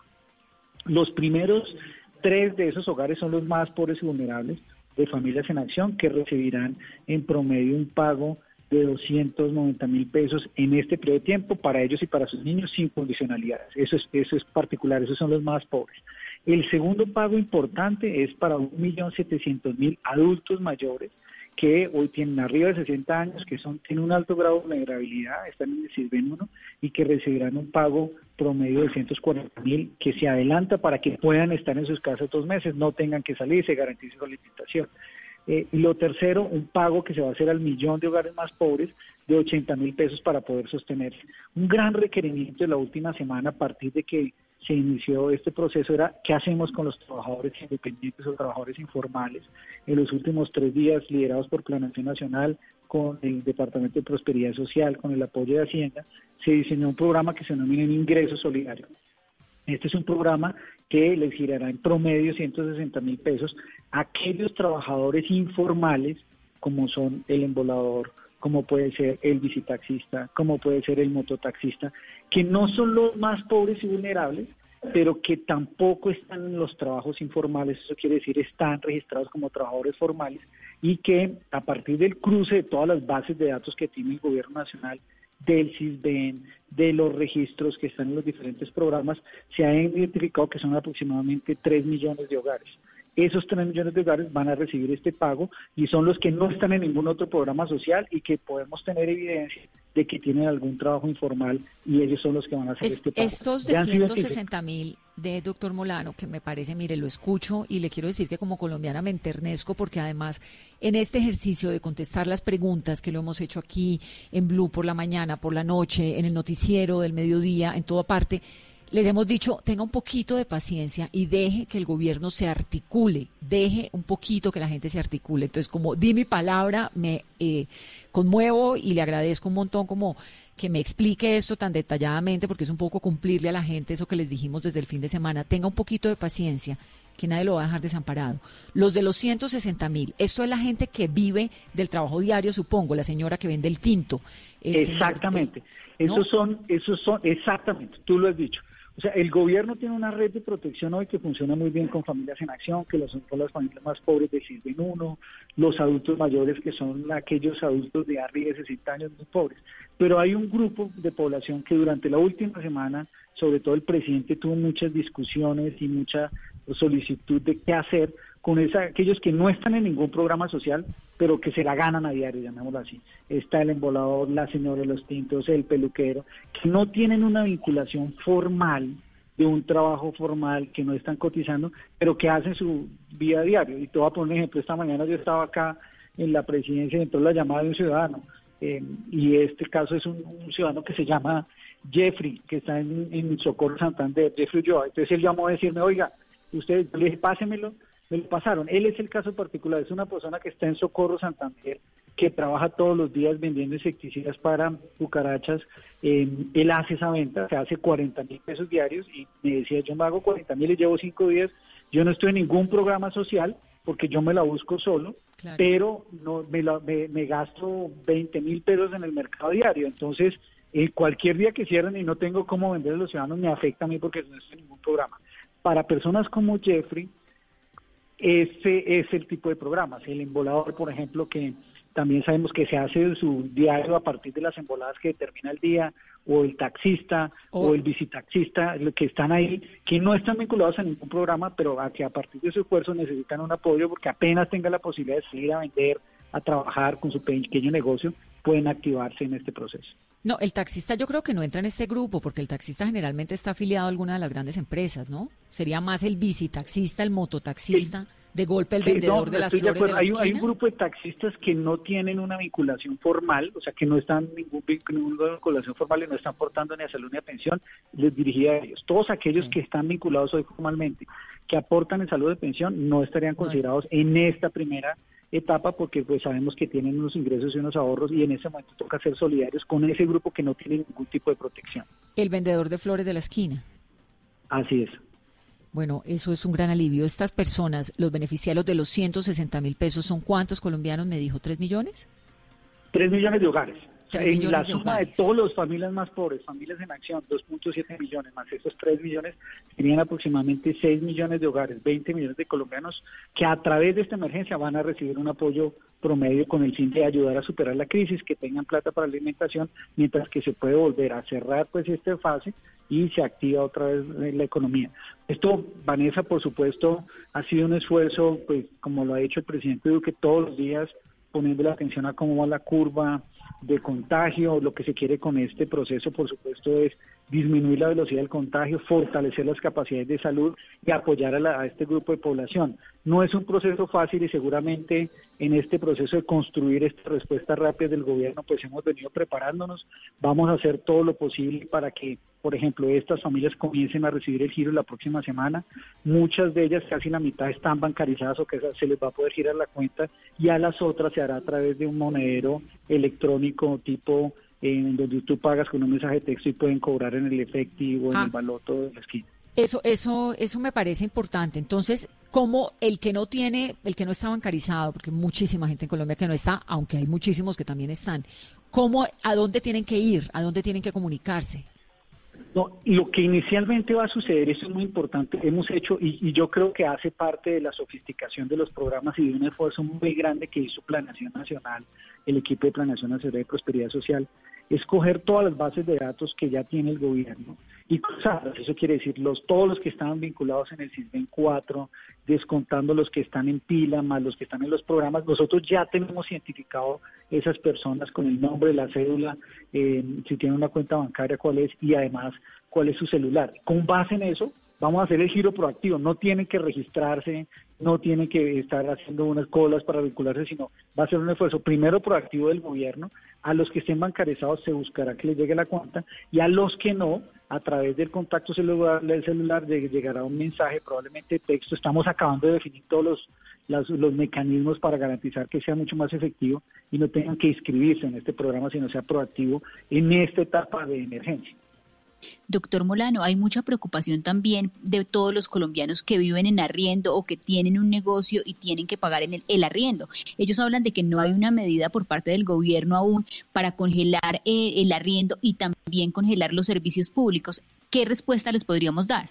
Los primeros tres de esos hogares son los más pobres y vulnerables, de familias en acción que recibirán en promedio un pago de 290 mil pesos en este periodo de tiempo para ellos y para sus niños sin condicionalidades. Eso es, eso es particular, esos son los más pobres. El segundo pago importante es para 1.700.000 adultos mayores que hoy tienen arriba de 60 años, que son tienen un alto grado de vulnerabilidad, están en el CISBEN 1 y que recibirán un pago promedio de 140 mil que se adelanta para que puedan estar en sus casas dos meses, no tengan que salir, se garantice su alimentación. Eh, y lo tercero, un pago que se va a hacer al millón de hogares más pobres de 80 mil pesos para poder sostenerse. Un gran requerimiento de la última semana a partir de que se inició este proceso era qué hacemos con los trabajadores independientes o trabajadores informales. En los últimos tres días, liderados por Planación Nacional, con el Departamento de Prosperidad Social, con el apoyo de Hacienda, se diseñó un programa que se denomina Ingreso Solidario. Este es un programa que les girará en promedio 160 mil pesos a aquellos trabajadores informales, como son el embolador, como puede ser el visitaxista, como puede ser el mototaxista, que no son los más pobres y vulnerables, pero que tampoco están en los trabajos informales, eso quiere decir están registrados como trabajadores formales y que a partir del cruce de todas las bases de datos que tiene el gobierno nacional, del CISBEN, de los registros que están en los diferentes programas, se ha identificado que son aproximadamente 3 millones de hogares esos 3 millones de hogares van a recibir este pago y son los que no están en ningún otro programa social y que podemos tener evidencia de que tienen algún trabajo informal y ellos son los que van a hacer este pago. Estos de 160 mil de doctor Molano, que me parece, mire, lo escucho y le quiero decir que como colombiana me enternezco porque además en este ejercicio de contestar las preguntas que lo hemos hecho aquí en Blue por la mañana, por la noche, en el noticiero del mediodía, en toda parte, les hemos dicho, tenga un poquito de paciencia y deje que el gobierno se articule, deje un poquito que la gente se articule. Entonces, como di mi palabra, me eh, conmuevo y le agradezco un montón como que me explique esto tan detalladamente, porque es un poco cumplirle a la gente eso que les dijimos desde el fin de semana. Tenga un poquito de paciencia, que nadie lo va a dejar desamparado. Los de los 160 mil, esto es la gente que vive del trabajo diario, supongo, la señora que vende el tinto. exactamente. esos son, esos son, exactamente, tú lo has dicho. O sea, el gobierno tiene una red de protección hoy que funciona muy bien con familias en acción, que son las familias más pobres de sirven uno, los adultos mayores que son aquellos adultos de arriba de 60 años muy pobres. Pero hay un grupo de población que durante la última semana, sobre todo el presidente tuvo muchas discusiones y mucha solicitud de qué hacer con esa, aquellos que no están en ningún programa social, pero que se la ganan a diario, llamémoslo así. Está el embolador, la señora de los tintos, el peluquero, que no tienen una vinculación formal de un trabajo formal, que no están cotizando, pero que hacen su vida diario. Y te voy a poner un ejemplo, esta mañana yo estaba acá en la presidencia y entró la llamada de un ciudadano, eh, y este caso es un, ciudadano que se llama Jeffrey, que está en, en Socorro Santander, Jeffrey Joa. Entonces él llamó a decirme, oiga, usted, dije, pásemelo, me lo pasaron. Él es el caso particular, es una persona que está en Socorro Santander, que trabaja todos los días vendiendo insecticidas para cucarachas, eh, él hace esa venta, se hace 40 mil pesos diarios y me decía, yo me hago 40 mil y llevo cinco días, yo no estoy en ningún programa social porque yo me la busco solo, pero no me, me, gasto 20 mil pesos en el mercado diario, entonces eh, cualquier día que cierren y no tengo cómo vender a los ciudadanos me afecta a mí porque no estoy en ningún programa. Para personas como Jeffrey, ese es el tipo de programas. El embolador, por ejemplo, que también sabemos que se hace su diario a partir de las emboladas que determina el día, o el taxista, o oh. el visitaxista, que están ahí, que no están vinculados a ningún programa, pero a que a partir de su esfuerzo necesitan un apoyo porque apenas tenga la posibilidad de salir a vender, a trabajar con su pequeño negocio, pueden activarse en este proceso. No, el taxista yo creo que no entra en este grupo porque el taxista generalmente está afiliado a alguna de las grandes empresas, ¿no? Sería más el visitaxista, el mototaxista de golpe el vendedor de las flores de, hay, hay, un grupo de taxistas que no tienen una vinculación formal, o sea, que no están ningún ninguna vinculación formal y no están aportando ni a salud ni a pensión, les dirigía a ellos. Todos aquellos que están vinculados hoy formalmente, que aportan en salud de pensión, no estarían considerados en esta primera etapa porque pues sabemos que tienen unos ingresos y unos ahorros y en ese momento toca ser solidarios con ese grupo que no tiene ningún tipo de protección. El vendedor de flores de la esquina. Así es. Bueno, eso es un gran alivio. Estas personas, los beneficiarios de los 160 mil pesos, ¿son cuántos colombianos? Me dijo, ¿tres millones? Tres millones de hogares. En la suma de, todas las familias más pobres, familias en acción, 2.7 millones, más esos 3 millones, tenían aproximadamente 6 millones de hogares, 20 millones de colombianos que a través de esta emergencia van a recibir un apoyo promedio con el fin de ayudar a superar la crisis, que tengan plata para alimentación, mientras que se puede volver a cerrar pues esta fase y se activa otra vez la economía. Esto, Vanessa, por supuesto, ha sido un esfuerzo, pues como lo ha dicho el presidente Duque, todos los días poniendo la atención a cómo va la curva de contagio. Lo que se quiere con este proceso, por supuesto, es disminuir la velocidad del contagio, fortalecer las capacidades de salud y apoyar a, este grupo de población. No es un proceso fácil y seguramente en este proceso de construir esta respuesta rápida del gobierno, pues hemos venido preparándonos. Vamos a hacer todo lo posible para que, por ejemplo, estas familias comiencen a recibir el giro la próxima semana. Muchas de ellas, casi la mitad, están bancarizadas o que se les va a poder girar la cuenta y a las otras se hará a través de un monedero electrónico tipo en donde tú pagas con un mensaje de texto y pueden cobrar en el efectivo, en el ah. baloto de la esquina. Eso, eso, eso me parece importante. Entonces, como el que no tiene, el que no está bancarizado, porque muchísima gente en Colombia que no está, aunque hay muchísimos que también están, ¿cómo, a dónde tienen que ir? ¿A dónde tienen que comunicarse? No, lo que inicialmente va a suceder, eso es muy importante, hemos hecho, y, y, yo creo que hace parte de la sofisticación de los programas y de un esfuerzo muy grande que hizo Planeación Nacional, el equipo de Planeación Nacional de Prosperidad Social, escoger todas las bases de datos que ya tiene el gobierno y cruzarlas. Eso quiere decir los, todos los que estaban vinculados en el SISBEN 4, descontando los que están en pila, más los que están en los programas. Nosotros ya tenemos identificado esas personas con el nombre, la cédula, eh, si tienen una cuenta bancaria, cuál es, y además cuál es su celular. Con base en eso, vamos a hacer el giro proactivo. No tienen que registrarse, no tienen que estar haciendo unas colas para vincularse, sino va a ser un esfuerzo primero proactivo del gobierno. A los que estén bancarizados se buscará que les llegue la cuenta y a los que no, a través del contacto celular, del celular llegará un mensaje, probablemente texto. Estamos acabando de definir todos los, los mecanismos para garantizar que sea mucho más efectivo y no tengan que inscribirse en este programa, sino sea proactivo en esta etapa de emergencia. Doctor Molano, hay mucha preocupación también de todos los colombianos que viven en arriendo o que tienen un negocio y tienen que pagar en el, arriendo. Ellos hablan de que no hay una medida por parte del gobierno aún para congelar eh, el arriendo y también congelar los servicios públicos. ¿Qué respuesta les podríamos dar?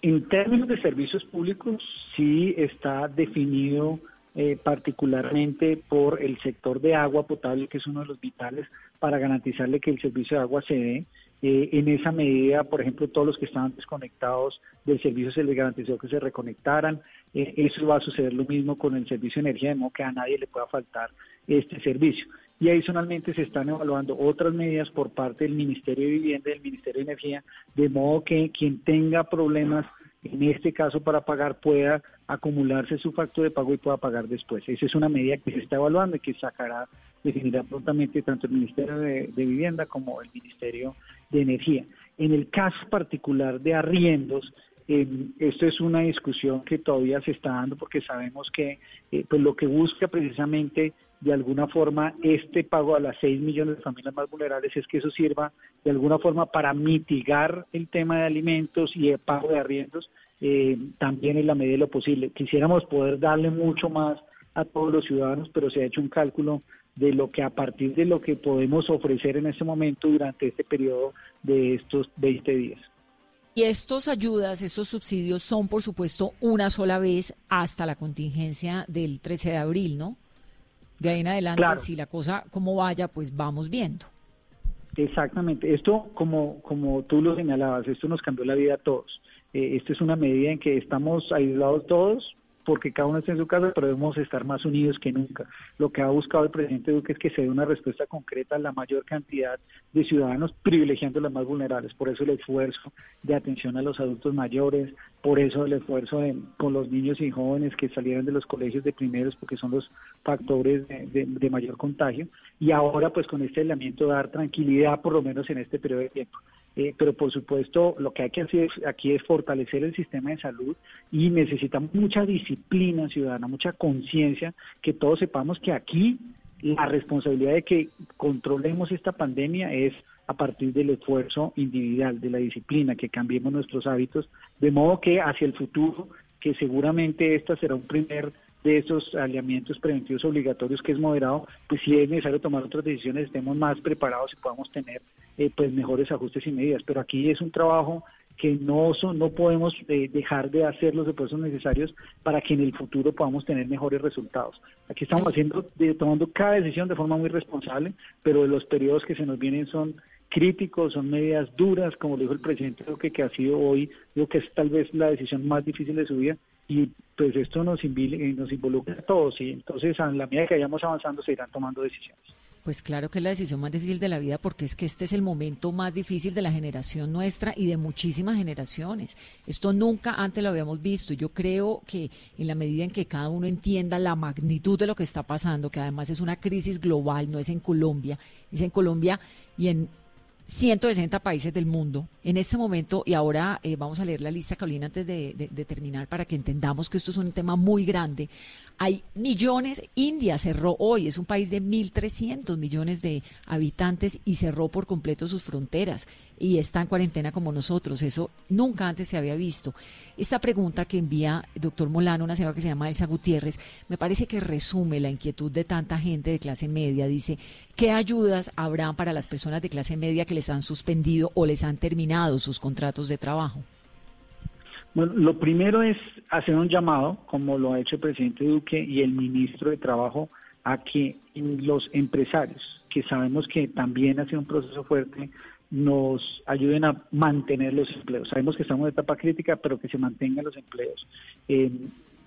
En términos de servicios públicos, sí está definido eh, particularmente por el sector de agua potable, que es uno de los vitales para garantizarle que el servicio de agua se dé. Eh, en esa medida, por ejemplo, todos los que estaban desconectados del servicio se les garantizó que se reconectaran. Eh, eso va a suceder lo mismo con el servicio de energía, de modo que a nadie le pueda faltar este servicio. Y adicionalmente se están evaluando otras medidas por parte del Ministerio de Vivienda y del Ministerio de Energía, de modo que quien tenga problemas en este caso para pagar pueda acumularse su factor de pago y pueda pagar después. Esa es una medida que se está evaluando y que sacará, definirá prontamente tanto el Ministerio de, Vivienda como el Ministerio de Energía. En el caso particular de arriendos, eh, esto es una discusión que todavía se está dando porque sabemos que eh, pues lo que busca precisamente de alguna forma este pago a las 6 millones de familias más vulnerables es que eso sirva de alguna forma para mitigar el tema de alimentos y el pago de arriendos eh, también en la medida de lo posible. Quisiéramos poder darle mucho más a todos los ciudadanos, pero se ha hecho un cálculo de lo que a partir de lo que podemos ofrecer en este momento durante este periodo de estos 20 días. Y estos ayudas, estos subsidios son, por supuesto, una sola vez hasta la contingencia del 13 de abril, ¿no? De ahí en adelante, si la cosa como vaya, pues vamos viendo. Exactamente. Esto, como, como tú lo señalabas, esto nos cambió la vida a todos. Eh, esta es una medida en que estamos aislados todos, porque cada uno está en su casa, pero debemos estar más unidos que nunca. Lo que ha buscado el presidente Duque es que se dé una respuesta concreta a la mayor cantidad de ciudadanos, privilegiando a los más vulnerables. Por eso el esfuerzo de atención a los adultos mayores, por eso el esfuerzo con los niños y jóvenes que salieron de los colegios de primeros, porque son los factores de, mayor contagio. Y ahora, pues con este aislamiento, dar tranquilidad, por lo menos en este periodo de tiempo. Eh, pero por supuesto lo que hay que hacer aquí es fortalecer el sistema de salud y necesitamos mucha disciplina ciudadana, mucha conciencia, que todos sepamos que aquí la responsabilidad de que controlemos esta pandemia es a partir del esfuerzo individual, de la disciplina, que cambiemos nuestros hábitos, de modo que hacia el futuro, que seguramente esta será un primer de esos alineamientos preventivos obligatorios que es moderado, pues si es necesario tomar otras decisiones, estemos más preparados y podamos tener eh, pues mejores ajustes y medidas. Pero aquí es un trabajo que no son, no podemos eh, dejar de hacer los esfuerzos necesarios para que en el futuro podamos tener mejores resultados. Aquí estamos haciendo, tomando cada decisión de forma muy responsable, pero los periodos que se nos vienen son críticos, son medidas duras, como lo dijo el presidente Duque, que ha sido hoy, digo que es tal vez la decisión más difícil de su vida, y pues esto nos, eh, nos involucra a todos y entonces a la medida que vayamos avanzando se irán tomando decisiones. Pues claro que es la decisión más difícil de la vida porque es que este es el momento más difícil de la generación nuestra y de muchísimas generaciones. Esto nunca antes lo habíamos visto. Yo creo que en la medida en que cada uno entienda la magnitud de lo que está pasando, que además es una crisis global, no es en Colombia, es en Colombia y en 160 países del mundo en este momento, y ahora eh, vamos a leer la lista, Carolina, antes de, terminar, para que entendamos que esto es un tema muy grande. Hay millones, India cerró hoy, es un país de 1.300 millones de habitantes y cerró por completo sus fronteras y está en cuarentena como nosotros. Eso nunca antes se había visto. Esta pregunta que envía el doctor Molano, una señora que se llama Elsa Gutiérrez, me parece que resume la inquietud de tanta gente de clase media. Dice, ¿qué ayudas habrá para las personas de clase media que les han suspendido o les han terminado sus contratos de trabajo? Bueno, lo primero es hacer un llamado, como lo ha hecho el presidente Duque y el ministro de Trabajo, a que los empresarios, que sabemos que también ha sido un proceso fuerte, nos ayuden a mantener los empleos. Sabemos que estamos en etapa crítica, pero que se mantengan los empleos.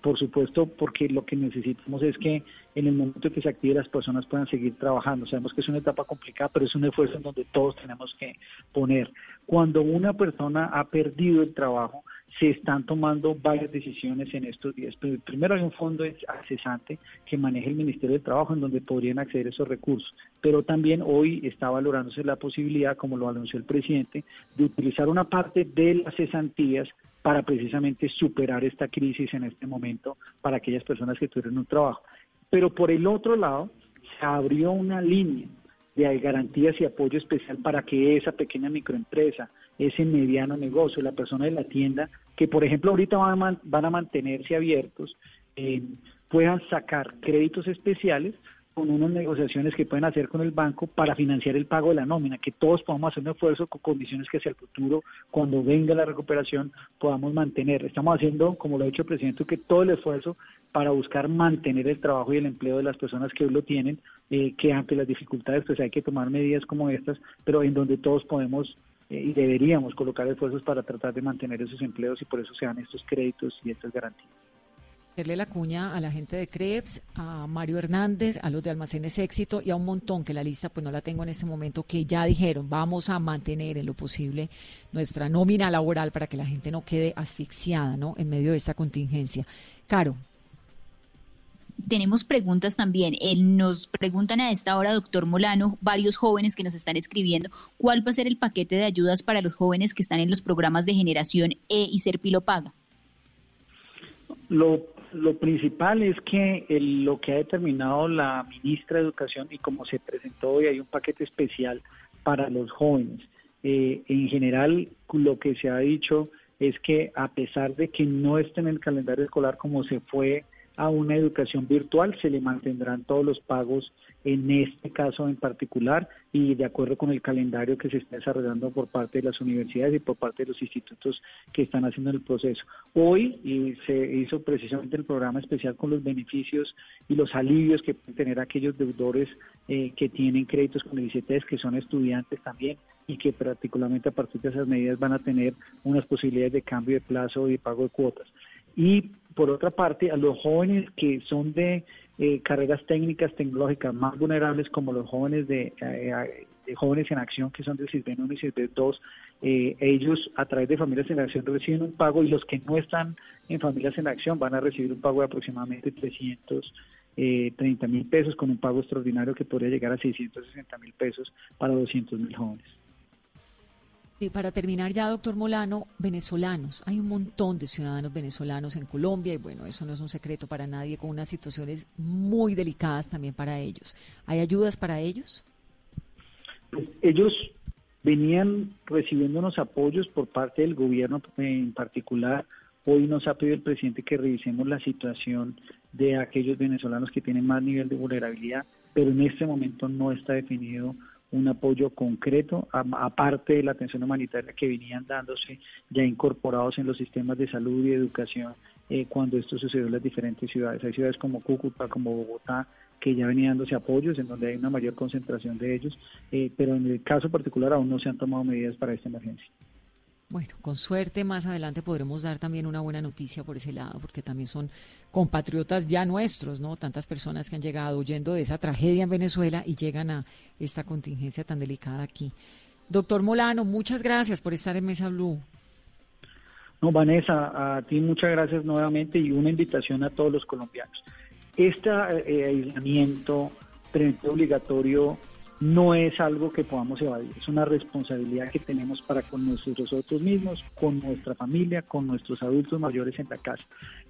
Por supuesto, porque lo que necesitamos es que en el momento que se active las personas puedan seguir trabajando. Sabemos que es una etapa complicada, pero es un esfuerzo en donde todos tenemos que poner. Cuando una persona ha perdido el trabajo, se están tomando varias decisiones en estos días. Primero hay un fondo accesante que maneja el Ministerio de Trabajo en donde podrían acceder esos recursos, pero también hoy está valorándose la posibilidad, como lo anunció el presidente, de utilizar una parte de las cesantías para precisamente superar esta crisis en este momento para aquellas personas que tuvieron un trabajo. Pero por el otro lado, se abrió una línea de garantías y apoyo especial para que esa pequeña microempresa, ese mediano negocio, la persona de la tienda, que por ejemplo ahorita van a, van a mantenerse abiertos, eh, puedan sacar créditos especiales con unas negociaciones que pueden hacer con el banco para financiar el pago de la nómina, que todos podamos hacer un esfuerzo con condiciones que hacia el futuro, cuando venga la recuperación, podamos mantener. Estamos haciendo, como lo ha dicho el presidente, que todo el esfuerzo para buscar mantener el trabajo y el empleo de las personas que hoy lo tienen, eh, que ante las dificultades pues hay que tomar medidas como estas, pero en donde todos podemos eh, y deberíamos colocar esfuerzos para tratar de mantener esos empleos y por eso se dan estos créditos y estas garantías hacerle la cuña a la gente de Krebs, a Mario Hernández, a los de Almacenes Éxito y a un montón que la lista pues no la tengo en este momento que ya dijeron vamos a mantener en lo posible nuestra nómina laboral para que la gente no quede asfixiada ¿no? en medio de esta contingencia. Caro. Tenemos preguntas también. nos preguntan a esta hora, doctor Molano, varios jóvenes que nos están escribiendo, ¿cuál va a ser el paquete de ayudas para los jóvenes que están en los programas de generación E y Serpilo Paga? Lo lo principal es que lo que ha determinado la ministra de Educación y como se presentó hoy hay un paquete especial para los jóvenes. Eh, en general, lo que se ha dicho es que a pesar de que no esté en el calendario escolar como se fue a una educación virtual, se le mantendrán todos los pagos en este caso en particular y de acuerdo con el calendario que se está desarrollando por parte de las universidades y por parte de los institutos que están haciendo el proceso. Hoy y se hizo precisamente el programa especial con los beneficios y los alivios que pueden tener aquellos deudores eh, que tienen créditos con el ICTs, que son estudiantes también y que particularmente a partir de esas medidas van a tener unas posibilidades de cambio de plazo y de pago de cuotas. Y por otra parte, a los jóvenes que son de eh, carreras técnicas, tecnológicas más vulnerables, como los jóvenes de, eh, jóvenes en acción, que son del CISBEN 1 y CISBEN 2, eh, ellos a través de Familias en Acción reciben un pago y los que no están en Familias en Acción van a recibir un pago de aproximadamente 330 mil pesos con un pago extraordinario que podría llegar a 660 mil pesos para 200 mil jóvenes. Y para terminar ya, doctor Molano, venezolanos. Hay un montón de ciudadanos venezolanos en Colombia y bueno, eso no es un secreto para nadie, con unas situaciones muy delicadas también para ellos. ¿Hay ayudas para ellos? Ellos venían recibiendo unos apoyos por parte del gobierno en particular. Hoy nos ha pedido el presidente que revisemos la situación de aquellos venezolanos que tienen más nivel de vulnerabilidad, pero en este momento no está definido un apoyo concreto, aparte de la atención humanitaria que venían dándose ya incorporados en los sistemas de salud y educación eh, cuando esto sucedió en las diferentes ciudades. Hay ciudades como Cúcuta, como Bogotá, que ya venían dándose apoyos, en donde hay una mayor concentración de ellos, eh, pero en el caso particular aún no se han tomado medidas para esta emergencia. Bueno, con suerte más adelante podremos dar también una buena noticia por ese lado, porque también son compatriotas ya nuestros, ¿no? Tantas personas que han llegado huyendo de esa tragedia en Venezuela y llegan a esta contingencia tan delicada aquí. Doctor Molano, muchas gracias por estar en Mesa Blue. No, Vanessa, a ti muchas gracias nuevamente y una invitación a todos los colombianos. Este eh, aislamiento obligatorio no es algo que podamos evadir, es una responsabilidad que tenemos para con nosotros mismos, con nuestra familia, con nuestros adultos mayores en la casa.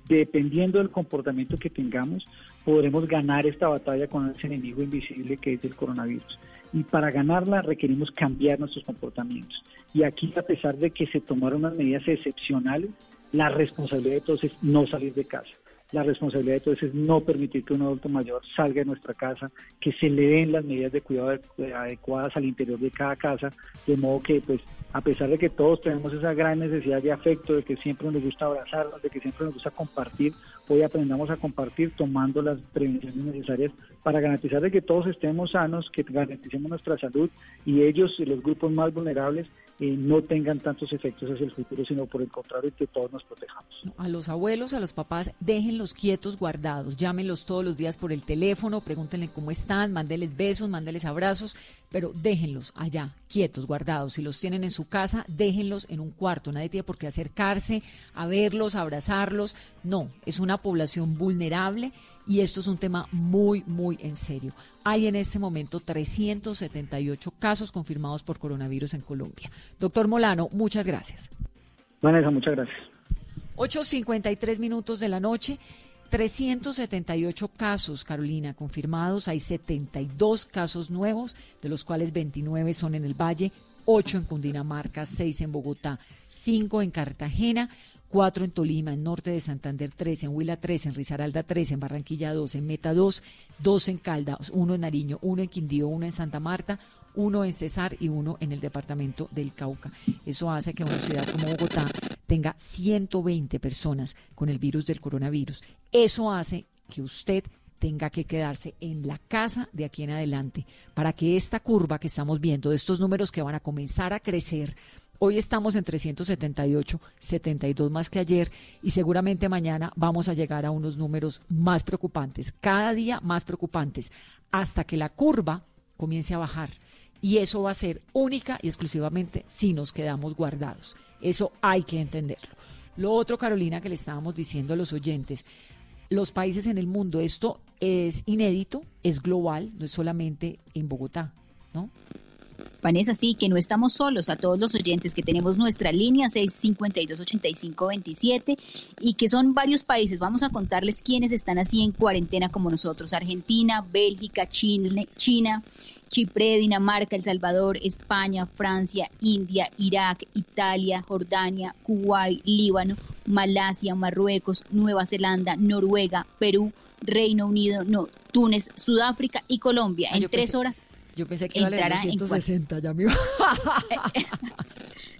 Dependiendo del comportamiento que tengamos, podremos ganar esta batalla con ese enemigo invisible que es el coronavirus. Y para ganarla requerimos cambiar nuestros comportamientos. Y aquí, a pesar de que se tomaron unas medidas excepcionales, la responsabilidad de todos es no salir de casa la responsabilidad de todos es no permitir que un adulto mayor salga de nuestra casa, que se le den las medidas de cuidado adecuadas al interior de cada casa, de modo que pues a pesar de que todos tenemos esa gran necesidad de afecto, de que siempre nos gusta abrazarnos, de que siempre nos gusta compartir, hoy aprendamos a compartir tomando las prevenciones necesarias para garantizar de que todos estemos sanos, que garanticemos nuestra salud y ellos, los grupos más vulnerables, eh, no tengan tantos efectos hacia el futuro, sino por el contrario, que todos nos protejamos. A los abuelos, a los papás, déjenlos quietos, guardados, llámenlos todos los días por el teléfono, pregúntenle cómo están, mándenles besos, mándenles abrazos, pero déjenlos allá, quietos, guardados. Si los tienen en su casa, déjenlos en un cuarto. Nadie tiene por qué acercarse a verlos, abrazarlos. No, es una población vulnerable y esto es un tema muy, muy en serio. Hay en este momento 378 casos confirmados por coronavirus en Colombia. Doctor Molano, muchas gracias. Vanessa, muchas gracias. 8.53 minutos de la noche. 378 casos, Carolina, confirmados. Hay 72 casos nuevos, de los cuales 29 son en el Valle, 8 en Cundinamarca, 6 en Bogotá, 5 en Cartagena, 4 en Tolima, en Norte de Santander 3, en Huila 3, en Risaralda 3, en Barranquilla 2, en Meta 2, 2 en Caldas, 1 en Nariño, 1 en Quindío, 1 en Santa Marta, 1 en Cesar y 1 en el departamento del Cauca. Eso hace que una ciudad como Bogotá tenga 120 personas con el virus del coronavirus. Eso hace que usted tenga que quedarse en la casa de aquí en adelante para que esta curva que estamos viendo, de estos números que van a comenzar a crecer, Hoy estamos en 378, 72 más que ayer y seguramente mañana vamos a llegar a unos números más preocupantes, cada día más preocupantes, hasta que la curva comience a bajar. Y eso va a ser única y exclusivamente si nos quedamos guardados. Eso hay que entenderlo. Lo otro, Carolina, que le estábamos diciendo a los oyentes, los países en el mundo. Esto es inédito, es global, no es solamente en Bogotá, ¿no? Vanessa, sí, que no estamos solos, a todos los oyentes que tenemos nuestra línea 652-8527 y que son varios países. Vamos a contarles quiénes están así en cuarentena como nosotros. Argentina, Bélgica, Chile, China, Chipre, Dinamarca, El Salvador, España, Francia, India, Irak, Italia, Jordania, Kuwait, Líbano, Malasia, Marruecos, Nueva Zelanda, Noruega, Perú, Reino Unido, no, Túnez, Sudáfrica y Colombia. Ah, en tres pensé- horas Yo pensé que iba a leer entrará en 260, ya me iba- [laughs]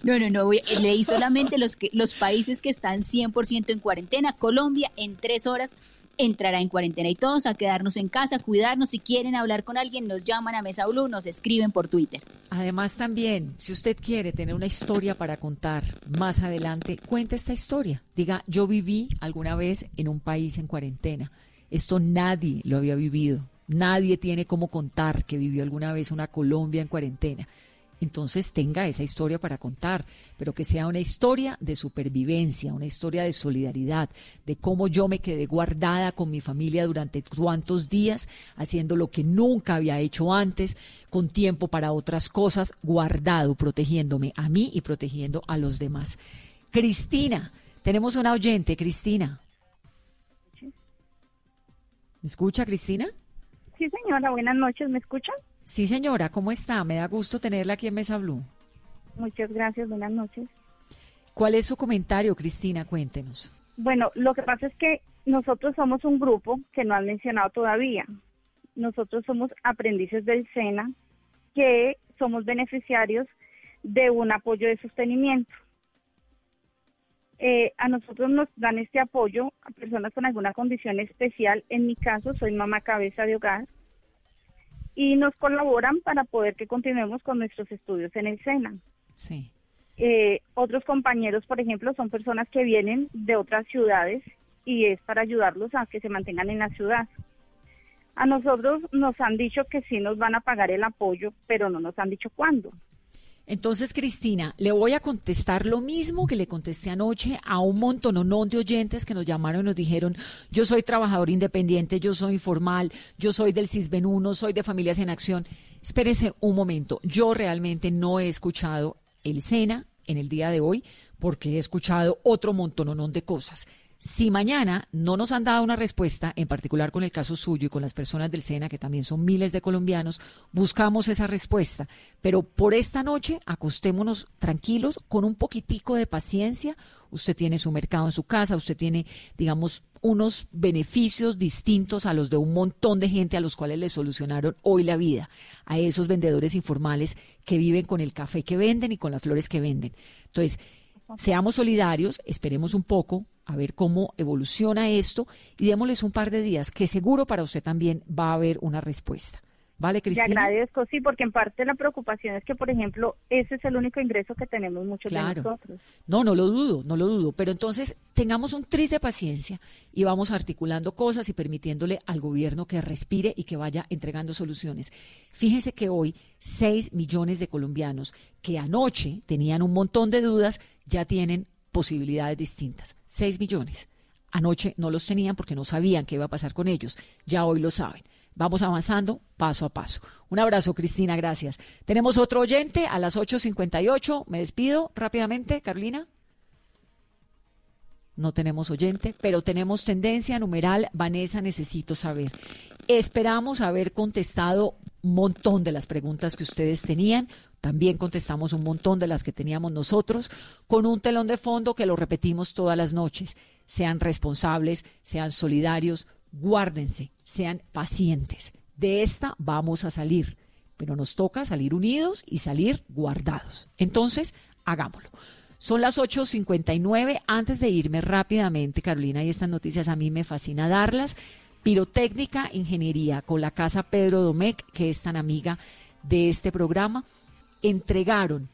No, no, no, leí solamente los, que, los países que están 100% en cuarentena. Colombia en tres horas entrará en cuarentena y todos a quedarnos en casa, cuidarnos. Si quieren hablar con alguien, nos llaman a Mesa Blue, nos escriben por Twitter. Además también, si usted quiere tener una historia para contar más adelante, cuente esta historia. Diga, yo viví alguna vez en un país en cuarentena. Esto nadie lo había vivido. Nadie tiene cómo contar que vivió alguna vez una Colombia en cuarentena. Entonces tenga esa historia para contar, pero que sea una historia de supervivencia, una historia de solidaridad, de cómo yo me quedé guardada con mi familia durante cuántos días, haciendo lo que nunca había hecho antes, con tiempo para otras cosas, guardado, protegiéndome a mí y protegiendo a los demás. Cristina, tenemos una oyente, Cristina. ¿Me escucha, Cristina? Sí, señora, buenas noches, ¿me escuchan? Sí, señora, ¿cómo está? Me da gusto tenerla aquí en Mesa Blue. Muchas gracias, buenas noches. ¿Cuál es su comentario, Cristina? Cuéntenos. Bueno, lo que pasa es que nosotros somos un grupo que no han mencionado todavía. Nosotros somos aprendices del SENA que somos beneficiarios de un apoyo de sostenimiento. Eh, a nosotros nos dan este apoyo a personas con alguna condición especial. En mi caso, soy mamá cabeza de hogar y nos colaboran para poder que continuemos con nuestros estudios en el SENA. Sí. Eh, otros compañeros, por ejemplo, son personas que vienen de otras ciudades y es para ayudarlos a que se mantengan en la ciudad. A nosotros nos han dicho que sí nos van a pagar el apoyo, pero no nos han dicho cuándo. Entonces, Cristina, le voy a contestar lo mismo que le contesté anoche a un montononón de oyentes que nos llamaron y nos dijeron, yo soy trabajador independiente, yo soy informal, yo soy del CISBEN1, soy de Familias en Acción. Espérese un momento, yo realmente no he escuchado el SENA en el día de hoy porque he escuchado otro montononón de cosas. Si mañana no nos han dado una respuesta, en particular con el caso suyo y con las personas del SENA, que también son miles de colombianos, buscamos esa respuesta. Pero por esta noche, acostémonos tranquilos, con un poquitico de paciencia. Usted tiene su mercado en su casa, usted tiene, digamos, unos beneficios distintos a los de un montón de gente a los cuales le solucionaron hoy la vida, a esos vendedores informales que viven con el café que venden y con las flores que venden. Entonces, seamos solidarios, esperemos un poco a ver cómo evoluciona esto y démosles un par de días, que seguro para usted también va a haber una respuesta. ¿Vale, Le Cristina? agradezco, sí, porque en parte la preocupación es que, por ejemplo, ese es el único ingreso que tenemos muchos de Claro. nosotros. No, no lo dudo, no lo dudo. Pero entonces tengamos un tris de paciencia y vamos articulando cosas y permitiéndole al gobierno que respire y que vaya entregando soluciones. Fíjese que hoy 6 millones de colombianos que anoche tenían un montón de dudas ya tienen posibilidades distintas. 6 millones. Anoche no los tenían porque no sabían qué iba a pasar con ellos. Ya hoy lo saben. Vamos avanzando paso a paso. Un abrazo, Cristina, gracias. Tenemos otro oyente a las 8.58. Me despido rápidamente, Carolina. No tenemos oyente, pero tenemos tendencia numeral. Vanessa, necesito saber. Esperamos haber contestado un montón de las preguntas que ustedes tenían. También contestamos un montón de las que teníamos nosotros, con un telón de fondo que lo repetimos todas las noches. Sean responsables, sean solidarios, guárdense, sean pacientes. De esta vamos a salir, pero nos toca salir unidos y salir guardados. Entonces, hagámoslo. Son las 8.59. Antes de irme rápidamente, Carolina, y estas noticias a mí me fascina darlas. Pirotécnica, Ingeniería, con la Casa Pedro Domecq, que es tan amiga de este programa, entregaron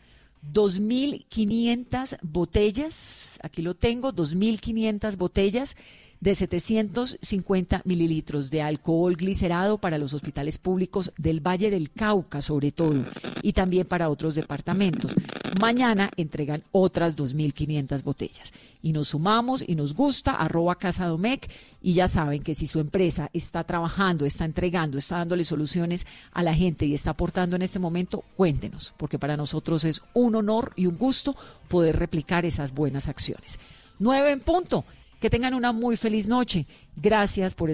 2.500 botellas, aquí lo tengo, 2.500 botellas de 750 mililitros de alcohol glicerado para los hospitales públicos del Valle del Cauca, sobre todo, y también para otros departamentos. mañana entregan otras 2.500 botellas. Y nos sumamos y nos gusta, arroba Casa Domec, y ya saben que si su empresa está trabajando, está entregando, está dándole soluciones a la gente y está aportando en este momento, cuéntenos, porque para nosotros es un honor y un gusto poder replicar esas buenas acciones. Nueve en punto. Que tengan una muy feliz noche. Gracias por.